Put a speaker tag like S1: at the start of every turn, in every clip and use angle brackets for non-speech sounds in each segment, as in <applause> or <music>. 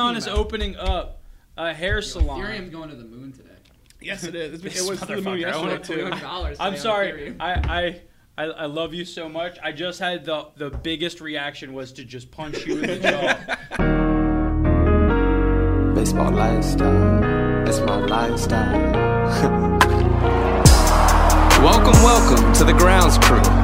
S1: Amazon is
S2: about.
S1: opening up a hair salon.
S3: Ethereum's going to the moon today.
S2: Yes, it is. It's- <laughs> it was to the moon
S1: I
S2: yesterday
S1: wanna-
S2: too.
S3: $200
S1: I'm sorry. I, I I I love you so much. I just had the the biggest reaction was to just punch you in the <laughs> jaw.
S4: Baseball lifestyle, it's my lifestyle. <laughs> welcome, welcome to the Grounds Crew, a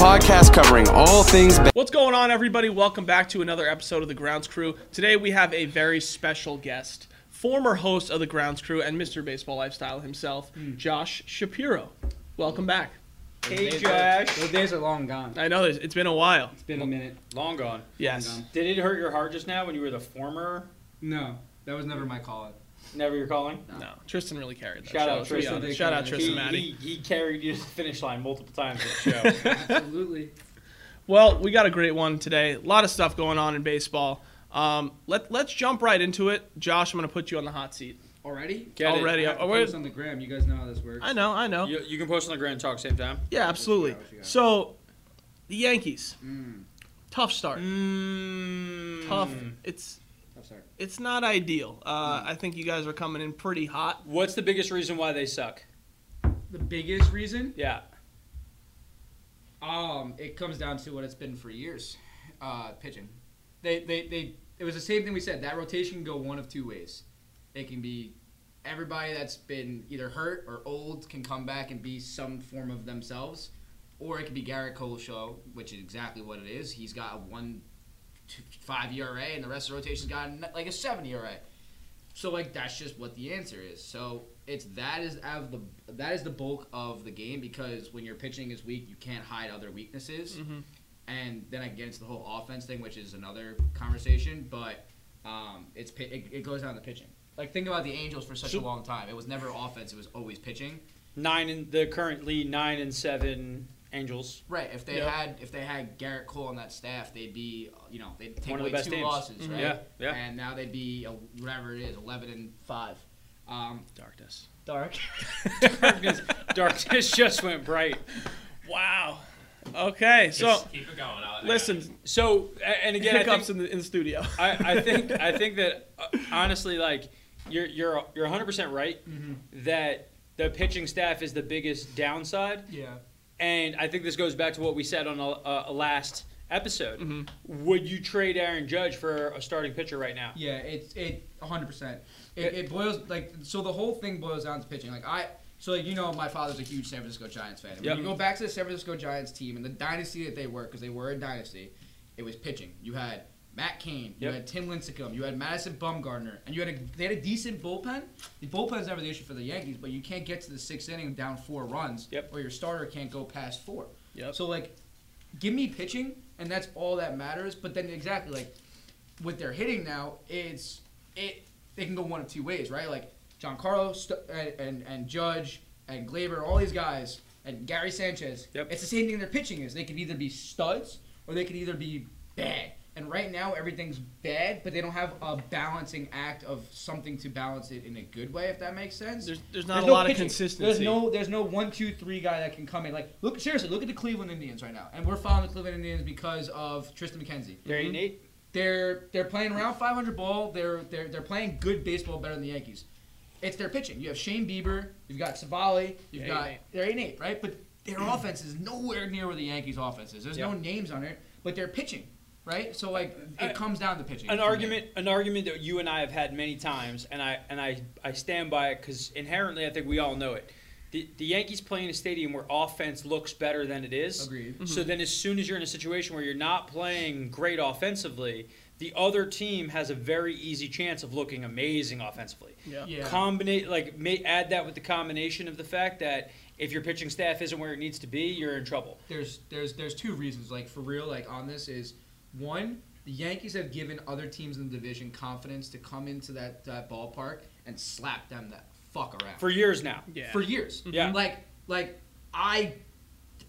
S4: podcast covering all things. Ba-
S2: What's going on, everybody? Welcome back to another episode of the Grounds Crew. Today we have a very special guest, former host of the Grounds Crew and Mr. Baseball Lifestyle himself, hmm. Josh Shapiro. Welcome back.
S1: hey
S3: Those
S1: Josh.
S3: are- Those days are long gone.
S2: I know it's been a while.
S3: It's been a minute.
S1: Long gone.
S2: Yes.
S3: gone.
S1: Did it hurt your heart just now when you were the former?
S3: No, that was never my call.
S1: Never your calling.
S2: No, Tristan really carried that
S1: Shout
S2: show.
S1: out
S2: let's
S1: Tristan.
S2: honest. Shout out
S3: He-
S2: Tristan
S1: He,
S2: Matty.
S1: he, he carried you to the finish line multiple times in the show. <laughs>
S3: Absolutely.
S2: Well, we got a great one today. A lot of stuff going on in baseball. Um, let let's jump right into it. Josh, I'm going to put you on the hot seat.
S3: Already?
S1: Get.
S2: Already.
S3: I have to post on the gram. You guys know how this works.
S2: I know, I know.
S1: you, you can post on the gram and talk same time.
S2: Yeah, absolutely.
S3: What you got?
S2: So, the Yankees,
S3: Mm.
S2: tough start.
S1: Mm.
S2: Tough. It's
S3: I'm sorry.
S2: it's not ideal. Uh, I think you guys are coming in pretty hot.
S1: What's the biggest reason why they suck?
S3: The biggest reason?
S1: Yeah.
S3: Um, it comes down to what it's been for years. Uh, pitching. They, they, they. It was the same thing we said. That rotation can go one of two ways. It can be everybody that's been either hurt or old can come back and be some form of themselves, or it could be Gerrit Cole show, which is exactly what it is. He's got a one, two, five ERA, and the rest of the rotation's got like a seven ERA. So like that's just what the answer is. So it's that is of the that is the bulk of the game because when your pitching is weak, you can't hide other weaknesses.
S2: Mhm.
S3: And then I get into the whole offense thing, which is another conversation. But um, it's it, it goes down to pitching. Like think about the Angels for such a long time. It was never offense; it was always pitching.
S1: Nine and the currently nine and seven Angels.
S3: Right. If they
S2: Yep.
S3: had if they had Gerrit Cole on that staff, they'd be you know they'd take
S1: One of the
S3: away two
S1: teams.
S3: losses,
S2: Mhm.
S3: right?
S1: Yeah, yeah.
S3: And now they'd be uh, whatever it is, eleven and five. Um,
S2: Darkness.
S3: dark. <laughs>
S1: Darkness, darkness just went bright.
S2: Wow. Okay, so
S5: keep it going. I'll,
S2: listen,
S1: So and again, I
S2: hiccups
S1: think,
S2: in the in the studio. <laughs>
S1: I, I think <laughs> I think that uh, honestly, like you're you're you're 100 percent right that the pitching staff is the biggest downside,
S3: Yeah.
S1: And I think this goes back to what we said on a, a, a last episode.
S2: Mhm.
S1: Would you trade Aaron Judge for a starting pitcher right now?
S3: Yeah, it's it 100. percent It it boils like so the whole thing boils down to pitching. Like I so like you know my father's a huge San Francisco Giants fan. And
S1: Yep.
S3: When you go back to the San Francisco Giants team and the dynasty that they were because they were a dynasty, it was pitching. You had Matt Cain, you
S1: Yep.
S3: had Tim Lincecum, you had Madison Bumgarner, and you had a they had a decent bullpen. The bullpen's never the issue for the Yankees, but you can't get to the sixth inning down four runs,
S1: Yep.
S3: or your starter can't go past four.
S2: Yep.
S3: So like, give me pitching, and that's all that matters. But then exactly like, with their hitting now, it's it they can go one of two ways, right? Like Giancarlo St- and, and and Judge and Gleyber, all these guys, and Gary Sanchez.
S1: Yep.
S3: It's the same thing their pitching is. They could either be studs or they could either be bad. And right now everything's bad, but they don't have a balancing act of something to balance it in a good way, if that makes sense.
S2: There's there's not
S3: There's
S2: a
S3: no
S2: lot of consistency.
S3: There's no there's no one two three guy that can come in. Like look seriously, look at the Cleveland Indians right now, and we're following the Cleveland Indians because of Triston McKenzie.
S1: There you Nate.
S3: They're they're playing around 500 ball. They're they're they're playing good baseball better than the Yankees. It's their pitching. You have Shane Bieber, you've got Civale, you've
S2: Yeah,
S3: got
S2: eight,
S3: they're eight and eight, right? But their <clears throat> offense is nowhere near where the Yankees' offense is. There's no names on it, but they're pitching, right? So like it
S1: I-
S3: comes down to pitching.
S1: An argument, an argument that you and I have had many times, and I and I, I stand by it because inherently I think we all know it. The, the Yankees play in a stadium where offense looks better than it is.
S3: Agreed. Mm-hmm.
S1: So then, as soon as you're in a situation where you're not playing great offensively, the other team has a very easy chance of looking amazing offensively.
S2: Yeah.
S3: Yeah.
S1: Combinate like may, add that with the combination of the fact that if your pitching staff isn't where it needs to be, you're in trouble.
S3: there's there's there's two reasons like for real like on this is one the Yankees have given other teams in the division confidence to come into that, that ballpark and slap them that fuck around
S1: For years now.
S2: Yeah.
S3: for years.
S1: Yeah.
S3: Like like I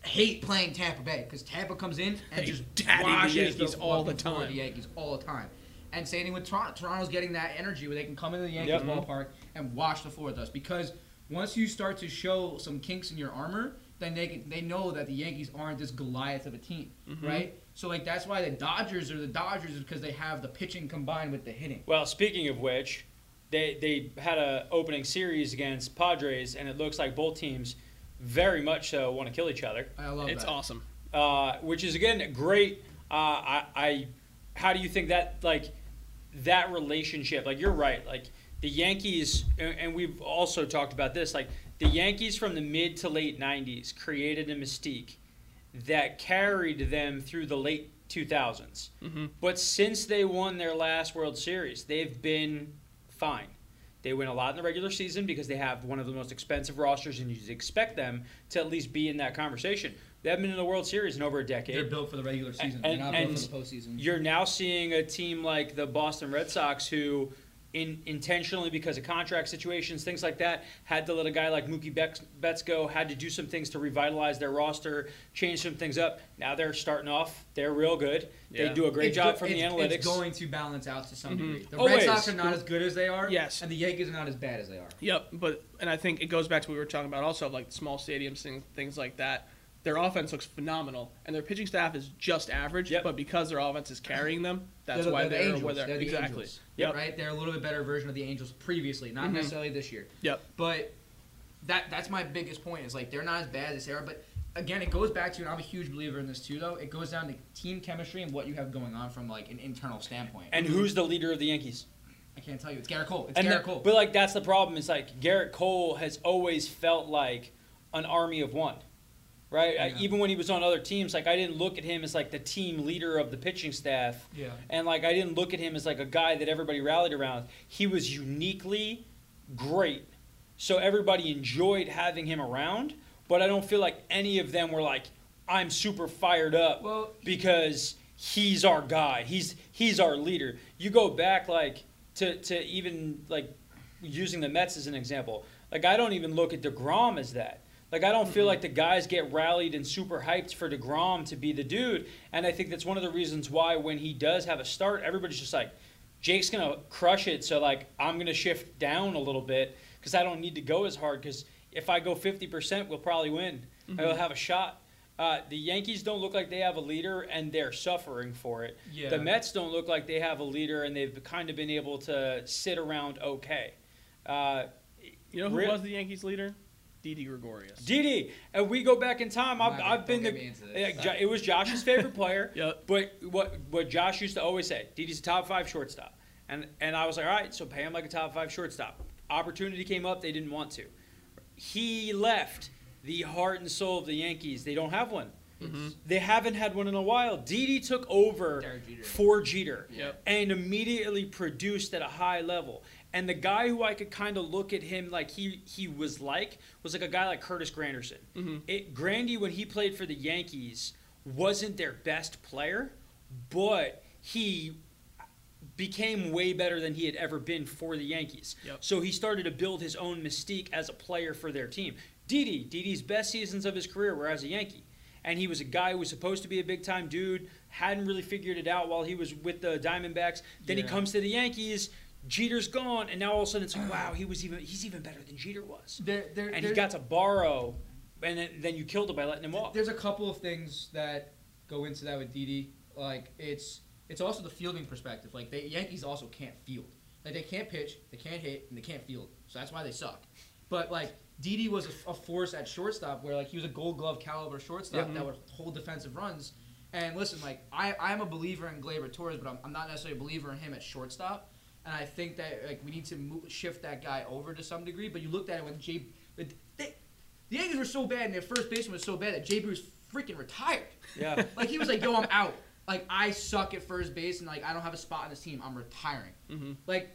S3: hate playing Tampa Bay because Tampa comes in and
S2: Hey,
S3: just
S2: daddy the
S3: washes
S2: Yankees all the
S3: fucking floor of
S2: time.
S3: The Yankees all the time. And same thing with Toronto. Toronto's getting that energy where they can come into the Yankees
S1: Yep.
S3: ballpark and wash the floor with us because once you start to show some kinks in your armor, then they can, they know that the Yankees aren't this Goliath of a team,
S2: Mm-hmm.
S3: right? So like that's why the Dodgers are the Dodgers is because they have the pitching combined with the hitting.
S1: Well, speaking of which, they they had a opening series against Padres, and it looks like both teams very much so want to kill each other,
S3: I love
S2: It's
S3: that.
S2: awesome.
S1: uh, which is again great. Uh, I, I, how do you think that like that relationship? Like you're right. Like the Yankees, and and we've also talked about this. Like the Yankees from the mid to late '90s created a mystique that carried them through the late 2000s.
S2: Mhm.
S1: But since they won their last World Series, they've been fine. They win a lot in the regular season because they have one of the most expensive rosters, and you'd expect them to at least be in that conversation. They haven't been in the World Series in over a decade.
S3: They're built for the regular season.
S1: And-
S3: They're not built for the postseason.
S1: You're now seeing a team like the Boston Red Sox who, in, intentionally because of contract situations, things like that, had to let a guy like Mookie Betts, Betts go, had to do some things to revitalize their roster, change some things up. Now they're starting off. They're real good.
S2: Yeah.
S1: They do a great
S3: It's
S1: job
S3: go-
S1: from the
S3: it's-
S1: analytics.
S3: It's going to balance out to some
S2: Mhm.
S3: degree. The
S1: Always.
S3: Red Sox are not as good as they are.
S2: Yes.
S3: And the Yankees are not as bad as they are.
S2: Yep, but and I think it goes back to what we were talking about also like small stadiums things things like that. Their offense looks phenomenal, and their pitching staff is just average.
S1: Yep.
S2: But because their offense is carrying them, <laughs> that's
S3: They're
S2: why
S3: they're
S2: they're
S3: Angels.
S2: where they're
S3: They're the
S2: exactly.
S3: Angels.
S2: Yep.
S3: Right? They're a little bit better version of the Angels previously, not
S2: Mhm.
S3: necessarily this year.
S2: Yep.
S3: But that that's my biggest point is like they're not as bad as they are. But again, it goes back to and I'm a huge believer in this too. Though it goes down to team chemistry and what you have going on from like an internal standpoint.
S1: and who's the leader of the Yankees?
S3: I can't tell you. It's Gerrit Cole. It's
S1: and
S3: Gerrit
S1: the-
S3: Cole.
S1: But like that's the problem. It's like Gerrit Cole has always felt like an army of one, right?
S3: Yeah.
S1: even when he was on other teams, like I didn't look at him as like the team leader of the pitching staff,
S3: yeah.
S1: and like I didn't look at him as like a guy that everybody rallied around. He was uniquely great, so everybody enjoyed having him around. But I don't feel like any of them were like, I'm super fired up
S3: Well,
S1: because he's our guy. He's he's our leader. You go back like to to even like using the Mets as an example. Like I don't even look at Degrom as that. Like I don't feel like the guys get rallied and super hyped for Degrom to be the dude. And I think that's one of the reasons why when he does have a start, everybody's just like, Jake's gonna crush it. So like I'm gonna shift down a little bit because I don't need to go as hard. Because if I go 50%, we'll probably win. I'll have a shot. Uh, the Yankees don't look like they have a leader, and they're suffering for it.
S3: yeah.
S1: The Mets don't look like they have a leader, and they've kind of been able to sit around okay. Uh,
S2: You know who
S1: Re-
S2: was the Yankees leader? Didi Gregorius.
S1: Didi, and we go back in time. I've, I've been the.
S3: don't get me into this.
S1: uh, it was Josh's favorite player. <laughs>
S2: Yep.
S1: But what what Josh used to always say, Didi's a top five shortstop, and and I was like, all right, so pay him like a top five shortstop. Opportunity came up, they didn't want to. He left the heart and soul of the Yankees. They don't have one.
S2: Mhm.
S1: They haven't had one in a while. Didi took over
S3: Derek Jeter.
S1: for Jeter
S2: Yep.
S1: and immediately produced at a high level. And the guy who I could kind of look at him like he he was like was like a guy like Curtis Granderson.
S2: Mhm.
S1: It Grandy when he played for the Yankees wasn't their best player, but he became way better than he had ever been for the Yankees.
S2: Yep.
S1: So he started to build his own mystique as a player for their team. Didi, Didi's best seasons of his career were as a Yankee. And he was a guy who was supposed to be a big time dude, hadn't really figured it out while he was with the Diamondbacks. Then he comes to the Yankees, Jeter's gone, and now all of a sudden it's like, wow, he was even he's even better than Jeter was.
S3: There, there,
S1: And he got to borrow, and then, then you killed him by letting him walk.
S3: There's a couple of things that go into that with Didi. Like it's it's also the fielding perspective. Like the Yankees also can't field. Like they can't pitch, they can't hit, and they can't field. So that's why they suck. But like Didi was a, a force at shortstop, where like he was a Gold Glove caliber shortstop
S2: Yep.
S3: that would hold defensive runs. And listen, like I I'm a believer in Gleyber Torres, but I'm, I'm not necessarily a believer in him at shortstop. And I think that like we need to move, shift that guy over to some degree. But you looked at it when Jay, with- they, the Yankees were so bad, and their first baseman was so bad that Jay Bruce freaking retired.
S1: yeah. <laughs>
S3: Like he was like, "Yo, I'm out. Like I suck at first base, and like I don't have a spot on this team. I'm retiring."
S2: Mhm.
S3: Like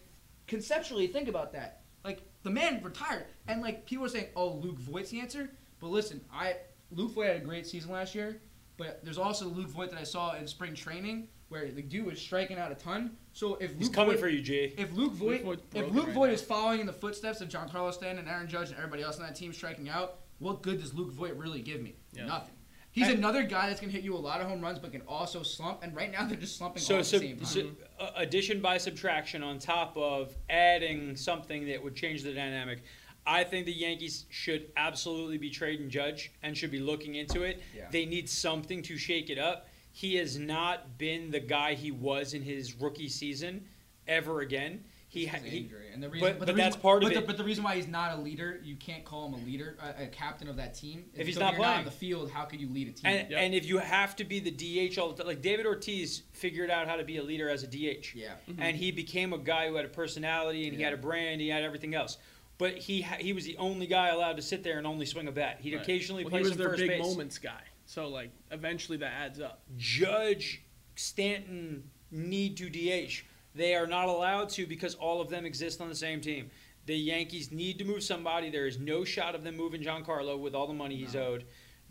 S3: conceptually, think about that. Like the man retired, and like people were saying, "Oh, Luke Voit's the answer." But listen, I Luke Voit had a great season last year, but there's also Luke Voit that I saw in spring training where the dude was striking out a ton. So if Luke
S1: He's coming
S3: Voit,
S1: for you, Jay.
S3: if Luke Voit,
S2: Voit's
S3: if Luke
S2: right
S3: Voit
S2: now.
S3: is following in the footsteps of Giancarlo Stanton and Aaron Judge and everybody else on that team striking out, what good does Luke Voit really give me?
S2: Yeah.
S3: Nothing. He's
S1: And-
S3: another guy that's gonna hit you a lot of home runs, but can also slump. And right now they're just slumping
S1: So,
S3: all at
S1: so,
S3: the same time.
S1: so uh, addition by subtraction on top of adding something that would change the dynamic. I think the Yankees should absolutely be trading Judge and should be looking into it.
S3: Yeah.
S1: They need something to shake it up. He has not been the guy he was in his rookie season ever again. He,
S3: It's
S1: ha-
S3: his
S1: he
S3: injury. and the reason,
S1: but-
S3: but,
S1: but
S3: the
S1: that's
S3: reason,
S1: part of
S3: but
S1: it.
S3: The, but the reason why he's not a leader, you can't call him a leader, a, a captain of that team.
S1: If he's
S3: so
S1: not
S3: you're
S1: playing.
S3: on the field, how could you lead a team?
S1: and,
S2: Yep.
S1: and if you have to be the DH all the time, like David Ortiz figured out how to be a leader as a DH.
S3: yeah, mm-hmm.
S1: and he became a guy who had a personality and he had a brand, he had everything else. But he ha- he was the only guy allowed to sit there and only swing a bat. He'd
S2: Right.
S1: occasionally
S2: Well,
S1: play
S2: he was
S1: some
S2: their
S1: first
S2: big
S1: base.
S2: moments guy. So like eventually that adds up.
S1: Judge, Stanton need to DH. They are not allowed to because all of them exist on the same team. The Yankees need to move somebody. There is no shot of them moving Giancarlo with all the money he's
S3: No.
S1: owed.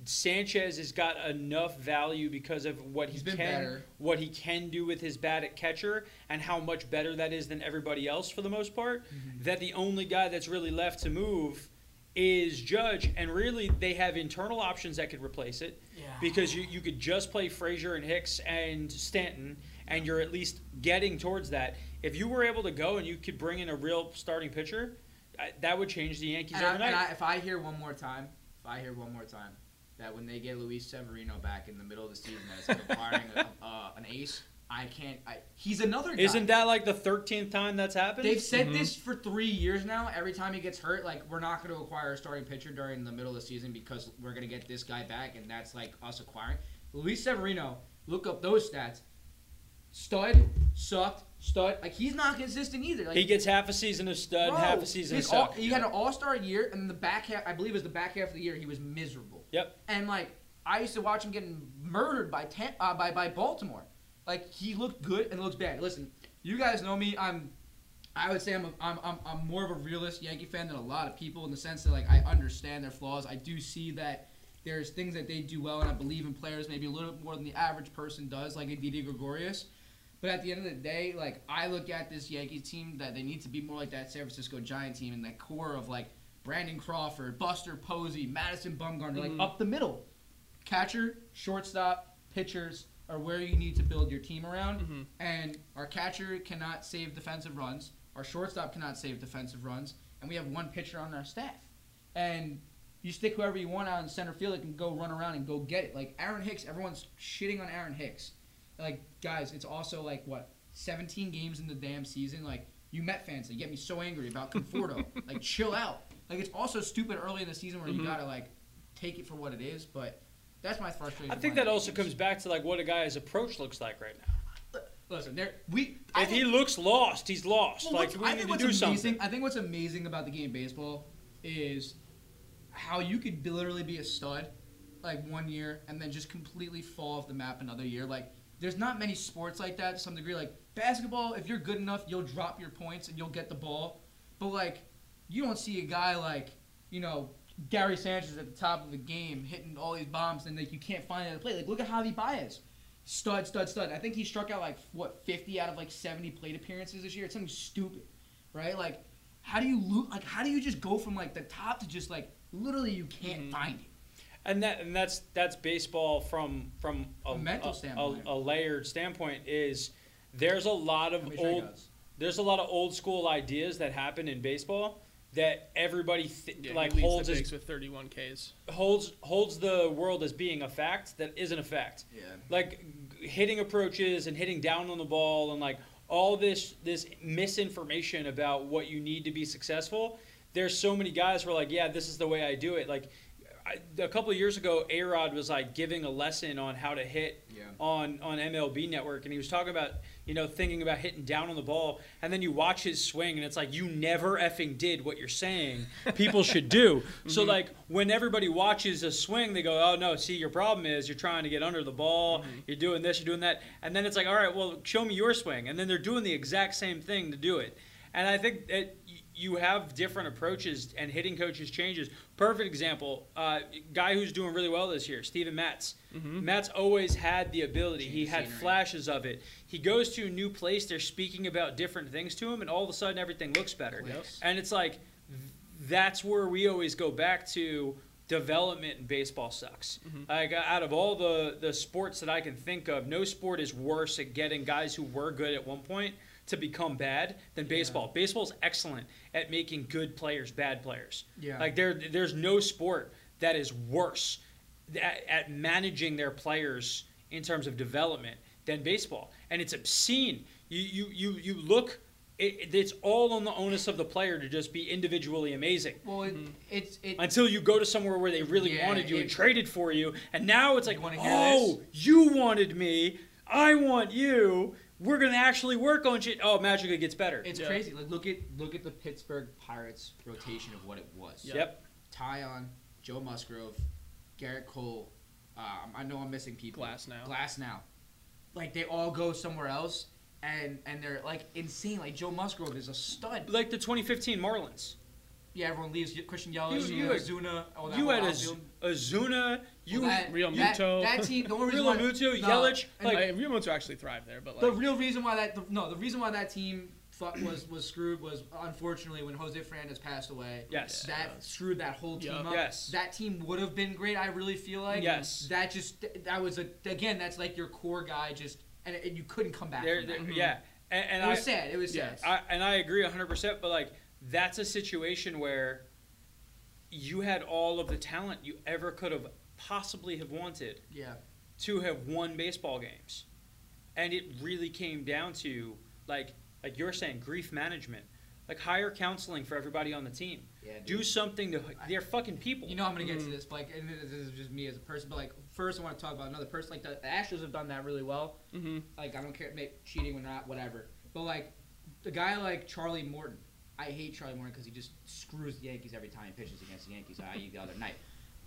S1: Sanchez has got enough value because of what
S3: He's
S1: he can
S3: better.
S1: what he can do with his bat at catcher and how much better that is than everybody else for the most part.
S3: Mm-hmm.
S1: That the only guy that's really left to move is Judge, and really they have internal options that could replace it because you, you could just play Frazier and Hicks and Stanton, and you're at least getting towards that. If you were able to go and you could bring in a real starting pitcher, I- that would change the Yankees
S3: And, I,
S1: overnight.
S3: and I, if I hear one more time, if I hear one more time that when they get Luis Severino back in the middle of the season, that's <laughs> requiring a, uh, an ace, I can't. I, he's another guy.
S1: Isn't that like the 13th time that's happened?
S3: They've said this for three years now. Every time he gets hurt, like we're not going to acquire a starting pitcher during the middle of the season because we're going to get this guy back, and that's like us acquiring. Luis Severino, look up those stats. Stud, sucked, stud. Like he's not consistent either. Like,
S1: he gets half a season of stud,
S3: bro,
S1: half a season of
S3: his all- he had an All Star year, and then the back half, I believe, it was the back half of the year, he was miserable.
S1: Yep.
S3: And like I used to watch him getting murdered by ten, uh, by by Baltimore. Like he looked good and looks bad. Listen, you guys know me. I'm I would say I'm, a, I'm, I'm I'm more of a realist Yankee fan than a lot of people in the sense that like I understand their flaws. I do see that there's things that they do well, and I believe in players maybe a little bit more than the average person does, like a Didi Gregorius. But at the end of the day, like I look at this Yankees team that they need to be more like that San Francisco Giant team and that core of like Brandon Crawford, Buster Posey, Madison Bumgarner,
S2: Mhm.
S3: like up the middle. Catcher, shortstop, pitchers are where you need to build your team around.
S2: Mhm.
S3: And our catcher cannot save defensive runs. Our shortstop cannot save defensive runs. And we have one pitcher on our staff. And you stick whoever you want out in center field that can go run around and go get it. Like Aaron Hicks, everyone's shitting on Aaron Hicks. Like, guys, it's also like what, 17 games in the damn season? Like, you Met fans, they get me so angry about Conforto. <laughs> like, chill out. Like, it's also stupid early in the season where
S2: Mhm.
S3: you gotta like take it for what it is. But that's my frustration.
S1: I think that also comes back to like what a guy's approach looks like right now.
S3: Listen, there we. I
S1: If he looks lost, he's lost.
S3: Well,
S1: like we
S3: I
S1: need to do
S3: amazing.
S1: something.
S3: I think what's amazing about the game of baseball is how you could literally be a stud like one year and then just completely fall off the map another year. Like there's not many sports like that to some degree. Like basketball, if you're good enough, you'll drop your points and you'll get the ball. But like you don't see a guy like you know Gary Sanchez at the top of the game hitting all these bombs and like you can't find it to play. Like look at Javi Baez. Stud, stud, stud. I think he struck out like what 50 out of like 70 plate appearances this year. It's something stupid, right? Like, how do you lo- like how do you just go from like the top to just like literally you can't
S2: Mhm.
S3: find it?
S1: And that and that's that's baseball from from a,
S3: A mental
S1: a-
S3: standpoint.
S1: A, a layered standpoint is there's a lot of old there's a lot of old school ideas that happen in baseball that everybody th-
S2: Yeah,
S1: like
S2: he leads
S1: holds
S2: the
S1: as,
S2: with 31 Ks.
S1: holds holds the world as being a fact that isn't a fact.
S3: Yeah.
S1: Like g- hitting approaches and hitting down on the ball and like all this this misinformation about what you need to be successful. There's so many guys who are like, yeah, this is the way I do it. Like I, a couple of years ago, A Rod was like giving a lesson on how to hit
S3: Yeah.
S1: on on MLB Network, and he was talking about you know thinking about hitting down on the ball, and then you watch his swing, and it's like you never effing did what you're saying people should do. <laughs> So mm-hmm. like when everybody watches a swing, they go, oh no, see your problem is you're trying to get under the ball, mm-hmm. you're doing this, you're doing that, and then it's like all right, well show me your swing, and then they're doing the exact same thing to do it, and I think that. You have different approaches, and hitting coaches changes. Perfect example, uh, guy who's doing really well this year, Steven Matz. Mm-hmm. Matt's always had the ability. He had flashes of it. He goes to a new place. They're speaking about different things to him, and all of a sudden, everything looks better.
S3: Clicks.
S1: And it's like that's where we always go back to. Development in baseball sucks. Mm-hmm. Like out of all the the sports that I can think of, no sport is worse at getting guys who were good at one point to become bad than baseball. Baseball's excellent at making good players bad players.
S3: Yeah.
S1: Like there, there's no sport that is worse at, at managing their players in terms of development than baseball, and it's obscene. You you you you look. It, it's all on the onus of the player to just be individually amazing
S3: Well, it, it's it.
S1: until you go to somewhere where they really
S3: Yeah,
S1: wanted you and traded for you, and now it's like,
S3: wanna
S1: oh, you wanted me, I want you. We're gonna actually work on shit. Oh, magically gets better.
S3: It's
S2: Yeah.
S3: crazy. Like look at look at the Pittsburgh Pirates rotation of what it was.
S1: Yep.
S3: Taillon, Joe Musgrove, Gerrit Cole. Um, I know I'm missing people.
S2: Glasnow.
S3: Glass now. Like they all go somewhere else, and and they're like insane. Like Joe Musgrove is a stud.
S1: Like the 2015 Marlins.
S3: Yeah, everyone leaves. Christian Yelich,
S1: You-
S3: you,
S1: you had-
S3: Zuna. All oh, that
S1: You had. Az- Ozuna. You
S3: Well, that,
S2: Realmuto.
S3: that team. The only <laughs> reason
S1: Real
S3: why
S1: Muto,
S3: no,
S1: Yelich, like-
S2: I, Realmuto actually thrived there, but
S3: the real reason why that the, no the reason why that team fu- was was screwed was unfortunately when Jose Fernandez passed away.
S1: Yes.
S3: that screwed that whole team
S2: Yeah.
S3: up.
S1: Yes.
S3: that team would have been great. I really feel like.
S1: Yes.
S3: that just that was a again that's like your core guy just and, and you couldn't come back.
S1: There,
S3: from
S1: there-
S3: that.
S1: yeah, and, and
S3: it was
S1: I,
S3: sad. It was sad.
S2: Yes.
S1: I and I agree 100. percent But like, that's a situation where you had all of the talent you ever could have possibly have wanted
S3: yeah,
S1: to have won baseball games, and it really came down to like like you're saying grief management. Like hire counseling for everybody on the team.
S3: yeah.
S1: Do something to. They're fucking people.
S3: You know I'm gonna get to
S2: Mhm.
S3: this, but like, and this is just me as a person. But like, first I want to talk about another person. Like the, the Astros have done that really well.
S2: Mm-hmm.
S3: Like I don't care, make cheating or not, whatever. But like the guy like Charlie Morton, I hate Charlie Morton because he just screws the Yankees every time he pitches against the Yankees. I.e. the other night,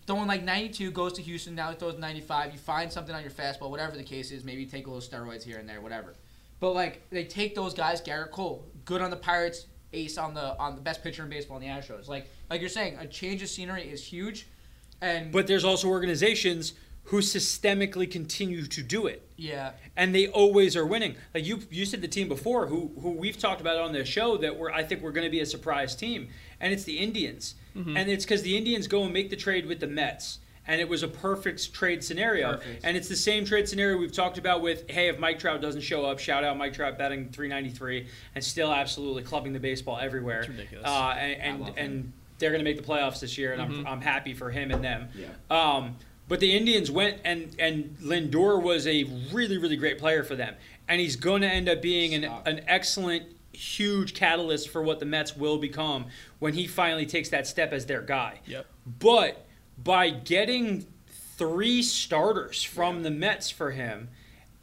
S3: throwing like 92, goes to Houston. Now he throws 95. You find something on your fastball, whatever the case is. Maybe you take a little steroids here and there, whatever. But like they take those guys, Gerrit Cole, good on the Pirates, ace on the on the best pitcher in baseball in the Astros. Like like you're saying, a change of scenery is huge. And
S1: But there's also organizations who systemically continue to do it.
S3: yeah,
S1: and they always are winning. Like you, you said the team before, who who we've talked about on the show that we're I think we're going to be a surprise team, and it's the Indians,
S3: Mm-hmm.
S1: and it's because the Indians go and make the trade with the Mets, and it was a perfect trade scenario,
S3: Perfect.
S1: and it's the same trade scenario we've talked about with hey, if Mike Trout doesn't show up, shout out Mike Trout batting 393 and still absolutely clubbing the baseball everywhere,
S2: It's ridiculous.
S1: uh, and and, and they're going to make the playoffs this year, and
S2: Mhm.
S1: I'm I'm happy for him and them.
S3: yeah.
S1: Um, but the Indians went and and Lindor was a really really great player for them, and he's going to end up being an, an excellent huge catalyst for what the Mets will become when he finally takes that step as their guy.
S2: Yep.
S1: But by getting three starters from the Mets for him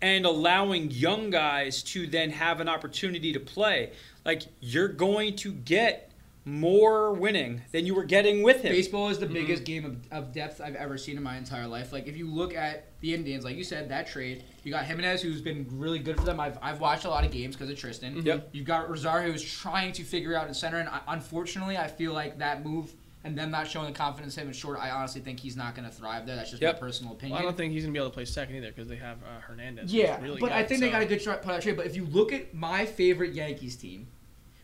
S1: and allowing young guys to then have an opportunity to play, like you're going to get more winning than you were getting with him.
S3: Baseball is the mm-hmm. biggest game of, of depth I've ever seen in my entire life. Like if you look at the Indians, like you said, that trade, you got Giménez, who's been really good for them. I've, I've watched a lot of games because of Tristan.
S1: Yep.
S3: You've got Rosario, who's trying to figure out in center, and I, unfortunately, I feel like that move and them not showing the confidence him in short, I honestly think he's not going to thrive there. That's just
S1: Yep.
S3: my personal opinion.
S2: Well, I don't think he's gonna be able to play second either because they have uh, Hernandez.
S3: Yeah,
S2: really
S3: but I
S2: good,
S3: think they got a good try, part of trade. But if you look at my favorite Yankees team,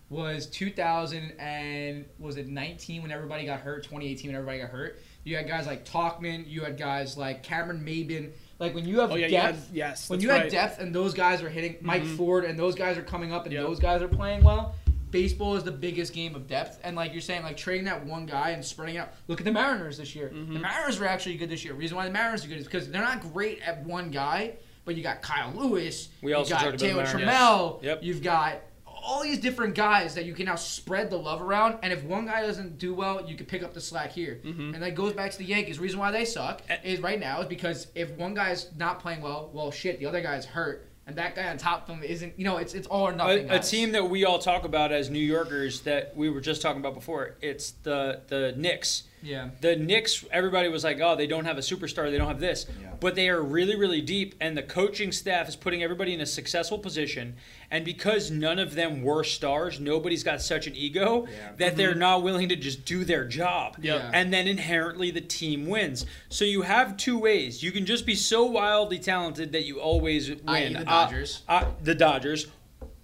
S3: was 2000 and was it 19 when everybody got hurt? 2018 when everybody got hurt. You had guys like Tauchman. You had guys like Cameron Maybin. Like when you have
S2: Oh yeah, you had,
S3: depth,
S2: yes.
S3: when you
S2: right.
S3: have depth and those guys are hitting Mike
S2: Mhm.
S3: Ford and those guys are coming up and
S2: Yep.
S3: those guys are playing well. Baseball is the biggest game of depth, and like you're saying, like trading that one guy and spreading out. Look at the Mariners this year. The
S2: Mhm.
S3: Mariners were actually good this year. Reason why the Mariners are good is because they're not great at one guy, but you got Kyle Lewis,
S1: We
S3: you
S1: also
S3: got
S1: the
S3: Taylor. Trammell,
S1: Yep.
S3: you've got all these different guys that you can now spread the love around. And if one guy doesn't do well, you can pick up the slack here.
S2: Mhm.
S3: And that goes back to the Yankees. Reason why they suck
S1: Eh.
S3: is right now is because if one guy's not playing well, well, shit, the other guy's hurt, and that guy on top of him isn't. You know, it's it's all or nothing.
S1: a, a team that we all talk about as New Yorkers that we were just talking about before. It's the the Knicks.
S3: Yeah.
S1: The Knicks. Everybody was like, "Oh, they don't have a superstar. They don't have this."
S3: Yeah.
S1: But they are really, really deep, and the coaching staff is putting everybody in a successful position. And because none of them were stars, nobody's got such an ego
S3: Yeah.
S1: that they're not willing to just do their job.
S3: Yeah.
S1: And then inherently the team wins. So you have two ways. You can just be so wildly talented that you always win.
S3: I.e. the
S1: Uh,
S3: Dodgers.
S1: uh, the Dodgers,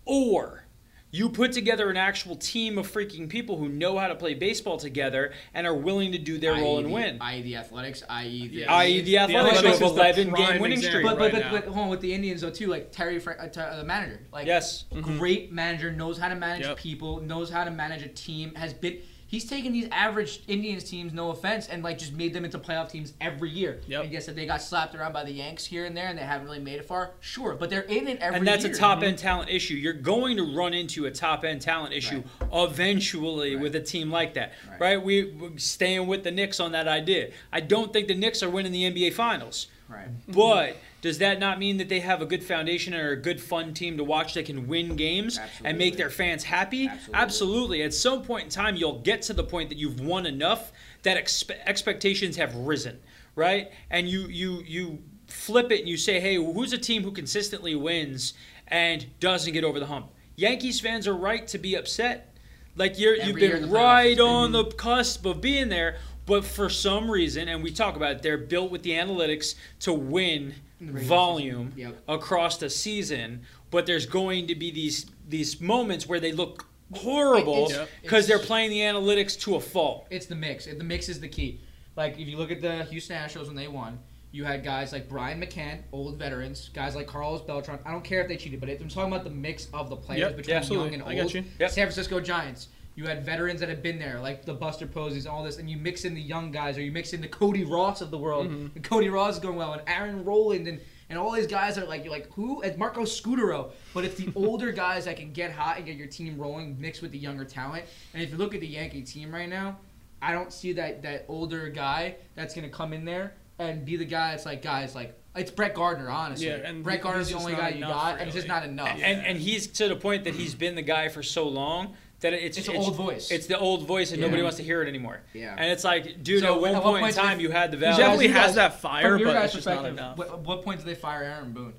S1: or you put together an actual team of freaking people who know how to play baseball together and are willing to do their
S3: i.e.
S1: role and
S3: the-
S1: win.
S3: I.e. the Athletics. I.e. the.
S1: I.e. the Athletics,
S2: Athletics
S1: who
S2: is
S1: have
S2: the
S1: 11 game winning
S2: example.
S1: streak.
S3: But, but,
S2: right
S3: but,
S2: now.
S3: but hold on, with the Indians though too, like Terry, Fra- uh, Ter- uh, the manager, like
S1: Yes.
S3: great manager, knows how to manage
S2: Yep.
S3: people, knows how to manage a team, has been He's taken these average Indians teams, no offense, and like just made them into playoff teams every year.
S2: Yep.
S3: And yes, that they got slapped around by the Yanks here and there, and they haven't really made it far. Sure, but they're in it every
S1: and that's
S3: year.
S1: a top end talent issue. You're going to run into a top end talent issue eventually
S3: Right.
S1: with a team like that,
S3: Right.
S1: right? We we're staying with the Knicks on that idea. I don't think the Knicks are winning the NBA Finals,
S3: Right.
S1: but does that not mean that they have a good foundation and are a good fun team to watch that can win games and make their fans happy?
S3: Absolutely.
S1: At some point in time, you'll get to the point that you've won enough that expe- expectations have risen, right? And you you you flip it and you say, hey, who's a team who consistently wins and doesn't get over the hump? Yankees fans are right to be upset. Like you're you've been right on the cusp of being there, but for some reason, and we talk about it, they're built with the analytics to win
S3: In the regular
S1: volume.
S3: Yep.
S1: across the season. But there's going to be these these moments where they look horrible because they're playing the analytics to a fault.
S3: It's the mix. The mix is the key. Like if you look at the Houston Astros when they won, you had guys like Brian McCann, old veterans, guys like Carlos Beltran. I don't care if they cheated, but I'm talking about the mix of the players
S2: Yep,
S3: between
S2: absolutely.
S3: young and
S2: I
S3: old.
S2: got you.
S1: Yep.
S3: San Francisco Giants. You had veterans that had been there, like the Buster Poseys, all this, and you mix in the young guys, or you mix in the Cody Ross of the world.
S2: Mm-hmm.
S3: And Cody Ross is going well, and Aaron Rowand, and and all these guys are like you're like who? And Marco Scutaro. But it's the <laughs> older guys that can get hot and get your team rolling, mixed with the younger talent. And if you look at the Yankee team right now, I don't see that that older guy that's gonna come in there and be the guy that's like guys like it's Brett Gardner, honestly.
S2: Yeah, and
S3: Brett Gardner's the only guy you got, and it's just not enough.
S1: And and he's to the point that he's <clears throat> been the guy for so long that it's
S3: It's an old voice.
S1: It's the old voice, and
S3: Yeah.
S1: nobody wants to hear it anymore.
S3: Yeah.
S1: And it's like, dude,
S3: So
S1: at one
S3: at what
S1: point in time, you had the
S2: He
S1: value.
S2: definitely has
S3: guys-
S2: that fire,
S3: From your
S2: but
S3: guys'
S2: it's just not
S3: perspective,
S2: enough.
S3: What, what point do they fire Aaron Boone?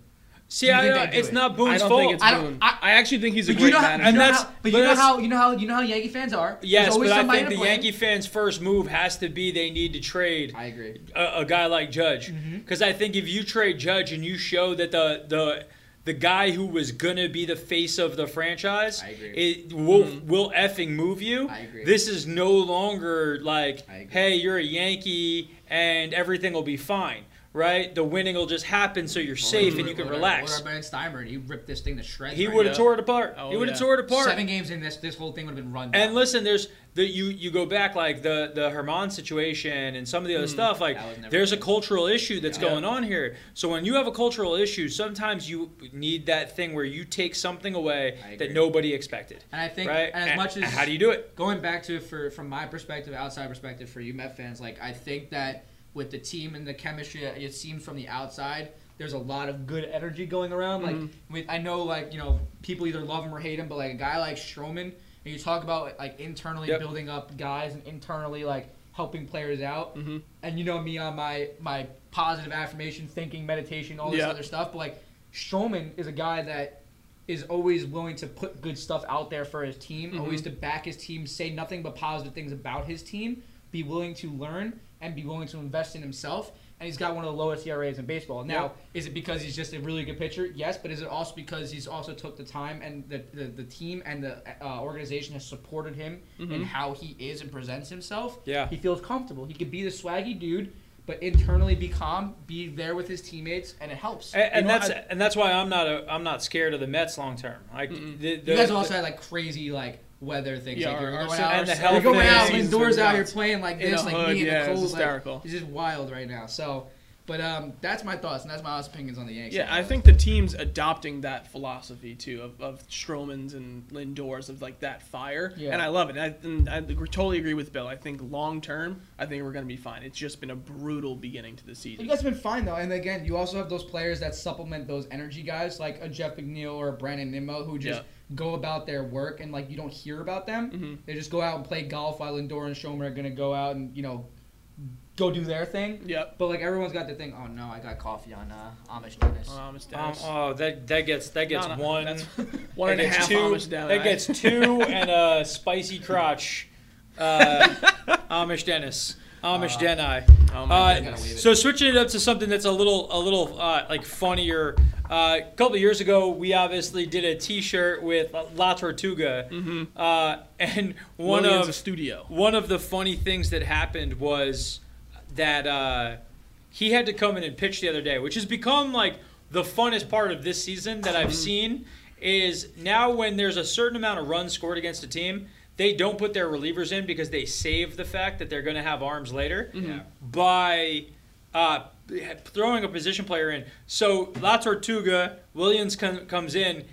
S1: See,
S3: Do
S1: I,
S3: think
S1: don't-
S3: they do
S1: it's
S3: it?
S1: not
S2: I
S1: Boone's
S2: don't
S1: fault.
S2: think it's
S3: I don't-
S2: Boone.
S3: I-
S2: I, actually think he's a great
S3: you know,
S2: manager.
S3: you
S1: And that's-
S3: how, but
S1: but
S3: you know how you know how you know how Yankee fans are.
S1: Yes, but I think the
S3: blame.
S1: Yankee fans' first move has to be they need to trade
S3: I agree.
S1: a, a guy like Judge,
S3: Mm-hmm.
S1: because I think if you trade Judge and you show that the the the guy who was gonna be the face of the franchise,
S3: I agree.
S1: it will mm-hmm. will effing move you.
S3: I agree.
S1: This is no longer like, hey, you're a Yankee and everything will be fine, right? The winning will just happen, so you're safe and you can relax.
S3: What about Ben Steinberg? He ripped this thing to shreds.
S1: He
S3: right
S1: would have tore it apart.
S2: Oh,
S1: he would have
S2: yeah.
S1: tore it apart.
S3: Seven games in this, this whole thing would have been run.
S1: And listen, there's the you you go back like the the Germán situation and some of the other
S3: hmm. stuff. Like
S1: there's a cultural issue that's
S2: Yeah.
S1: going on here. So when you have a cultural issue, sometimes you need that thing where you take something away that nobody expected.
S3: and I think,
S1: right?
S3: and as much as
S1: how do you do it?
S3: going back to it for from my perspective, outside perspective for you Met fans, like I think that with the team and the chemistry, that it seems from the outside. There's a lot of good energy going around. Like with, I know, like you know, people either love him or hate him, but like a guy like Stroman, and you talk about like internally
S1: Yep.
S3: building up guys and internally like helping players out.
S2: Mhm.
S3: And you know me on my my positive affirmation, thinking, meditation, all this
S2: Yeah.
S3: other stuff. But like Stroman is a guy that is always willing to put good stuff out there for his team,
S2: Mm-hmm.
S3: always to back his team, say nothing but positive things about his team, be willing to learn and be willing to invest in himself. And he's got one of the lowest ERAs in baseball. Now,
S1: Yep.
S3: is it because he's just a really good pitcher? Yes, but is it also because he's also took the time and the, the, the team and the uh, organization has supported him in how he is and presents himself?
S1: Yeah.
S3: He feels comfortable. He could be the swaggy dude, but internally be calm, be there with his teammates, and it helps.
S1: And, and
S2: know,
S1: that's
S2: I-
S1: and that's why I'm not a, I'm not scared of the Mets long term. Like the, the,
S3: You guys also had like crazy like weather things.
S2: Yeah,
S3: like you're
S2: our
S3: going out,
S1: and the
S3: you're going out indoors out here playing like this, like
S2: hood,
S3: me in
S2: yeah,
S3: the
S2: it's
S3: cold. Like,
S2: hysterical.
S3: it's just wild right now. So, but um, that's my thoughts and that's my honest opinions on the Yankees.
S2: Yeah, I think the team's adopting that philosophy too of, of Stroman's and Lindor's of like that fire,
S3: Yeah.
S2: and I love it. I, and I totally agree with Bill. I think long term, I think we're gonna be fine. It's just been a brutal beginning to the season.
S3: You guys have been fine though, and again, you also have those players that supplement those energy guys, like a Jeff McNeil or a Brandon Nimmo, who just
S2: Yeah.
S3: Go about their work and like you don't hear about them.
S2: Mhm.
S3: They just go out and play golf while Lindor and Shomer are gonna go out and you know go do their thing.
S2: Yep.
S3: But like everyone's got their thing. Oh no, I got coffee on uh, Amish Dennis.
S2: Um, it's
S1: um,
S2: Dennis.
S1: oh that that gets that gets
S2: No, no,
S1: one
S2: that's <laughs> one and
S1: that
S2: a half
S1: two,
S2: Amish down.
S1: That gets two and a spicy crotch. Uh, <laughs> Amish Dennis. Amish Denai.
S2: Oh my
S1: Uh,
S2: goodness.
S3: wave
S1: so switching it up to something that's a little a little uh, like funnier. Uh, a couple of years ago, we obviously did a T-shirt with La Tortuga, uh, and one
S2: Willians
S1: of
S2: a studio.
S1: one of the funny things that happened was that uh, he had to come in and pitch the other day, which has become like the funnest part of this season that I've seen. Is now when there's a certain amount of runs scored against a team, they don't put their relievers in because they save the fact that they're going to have arms later
S3: Yeah.
S1: by uh, throwing a position player in. So La Tortuga Willians com- comes in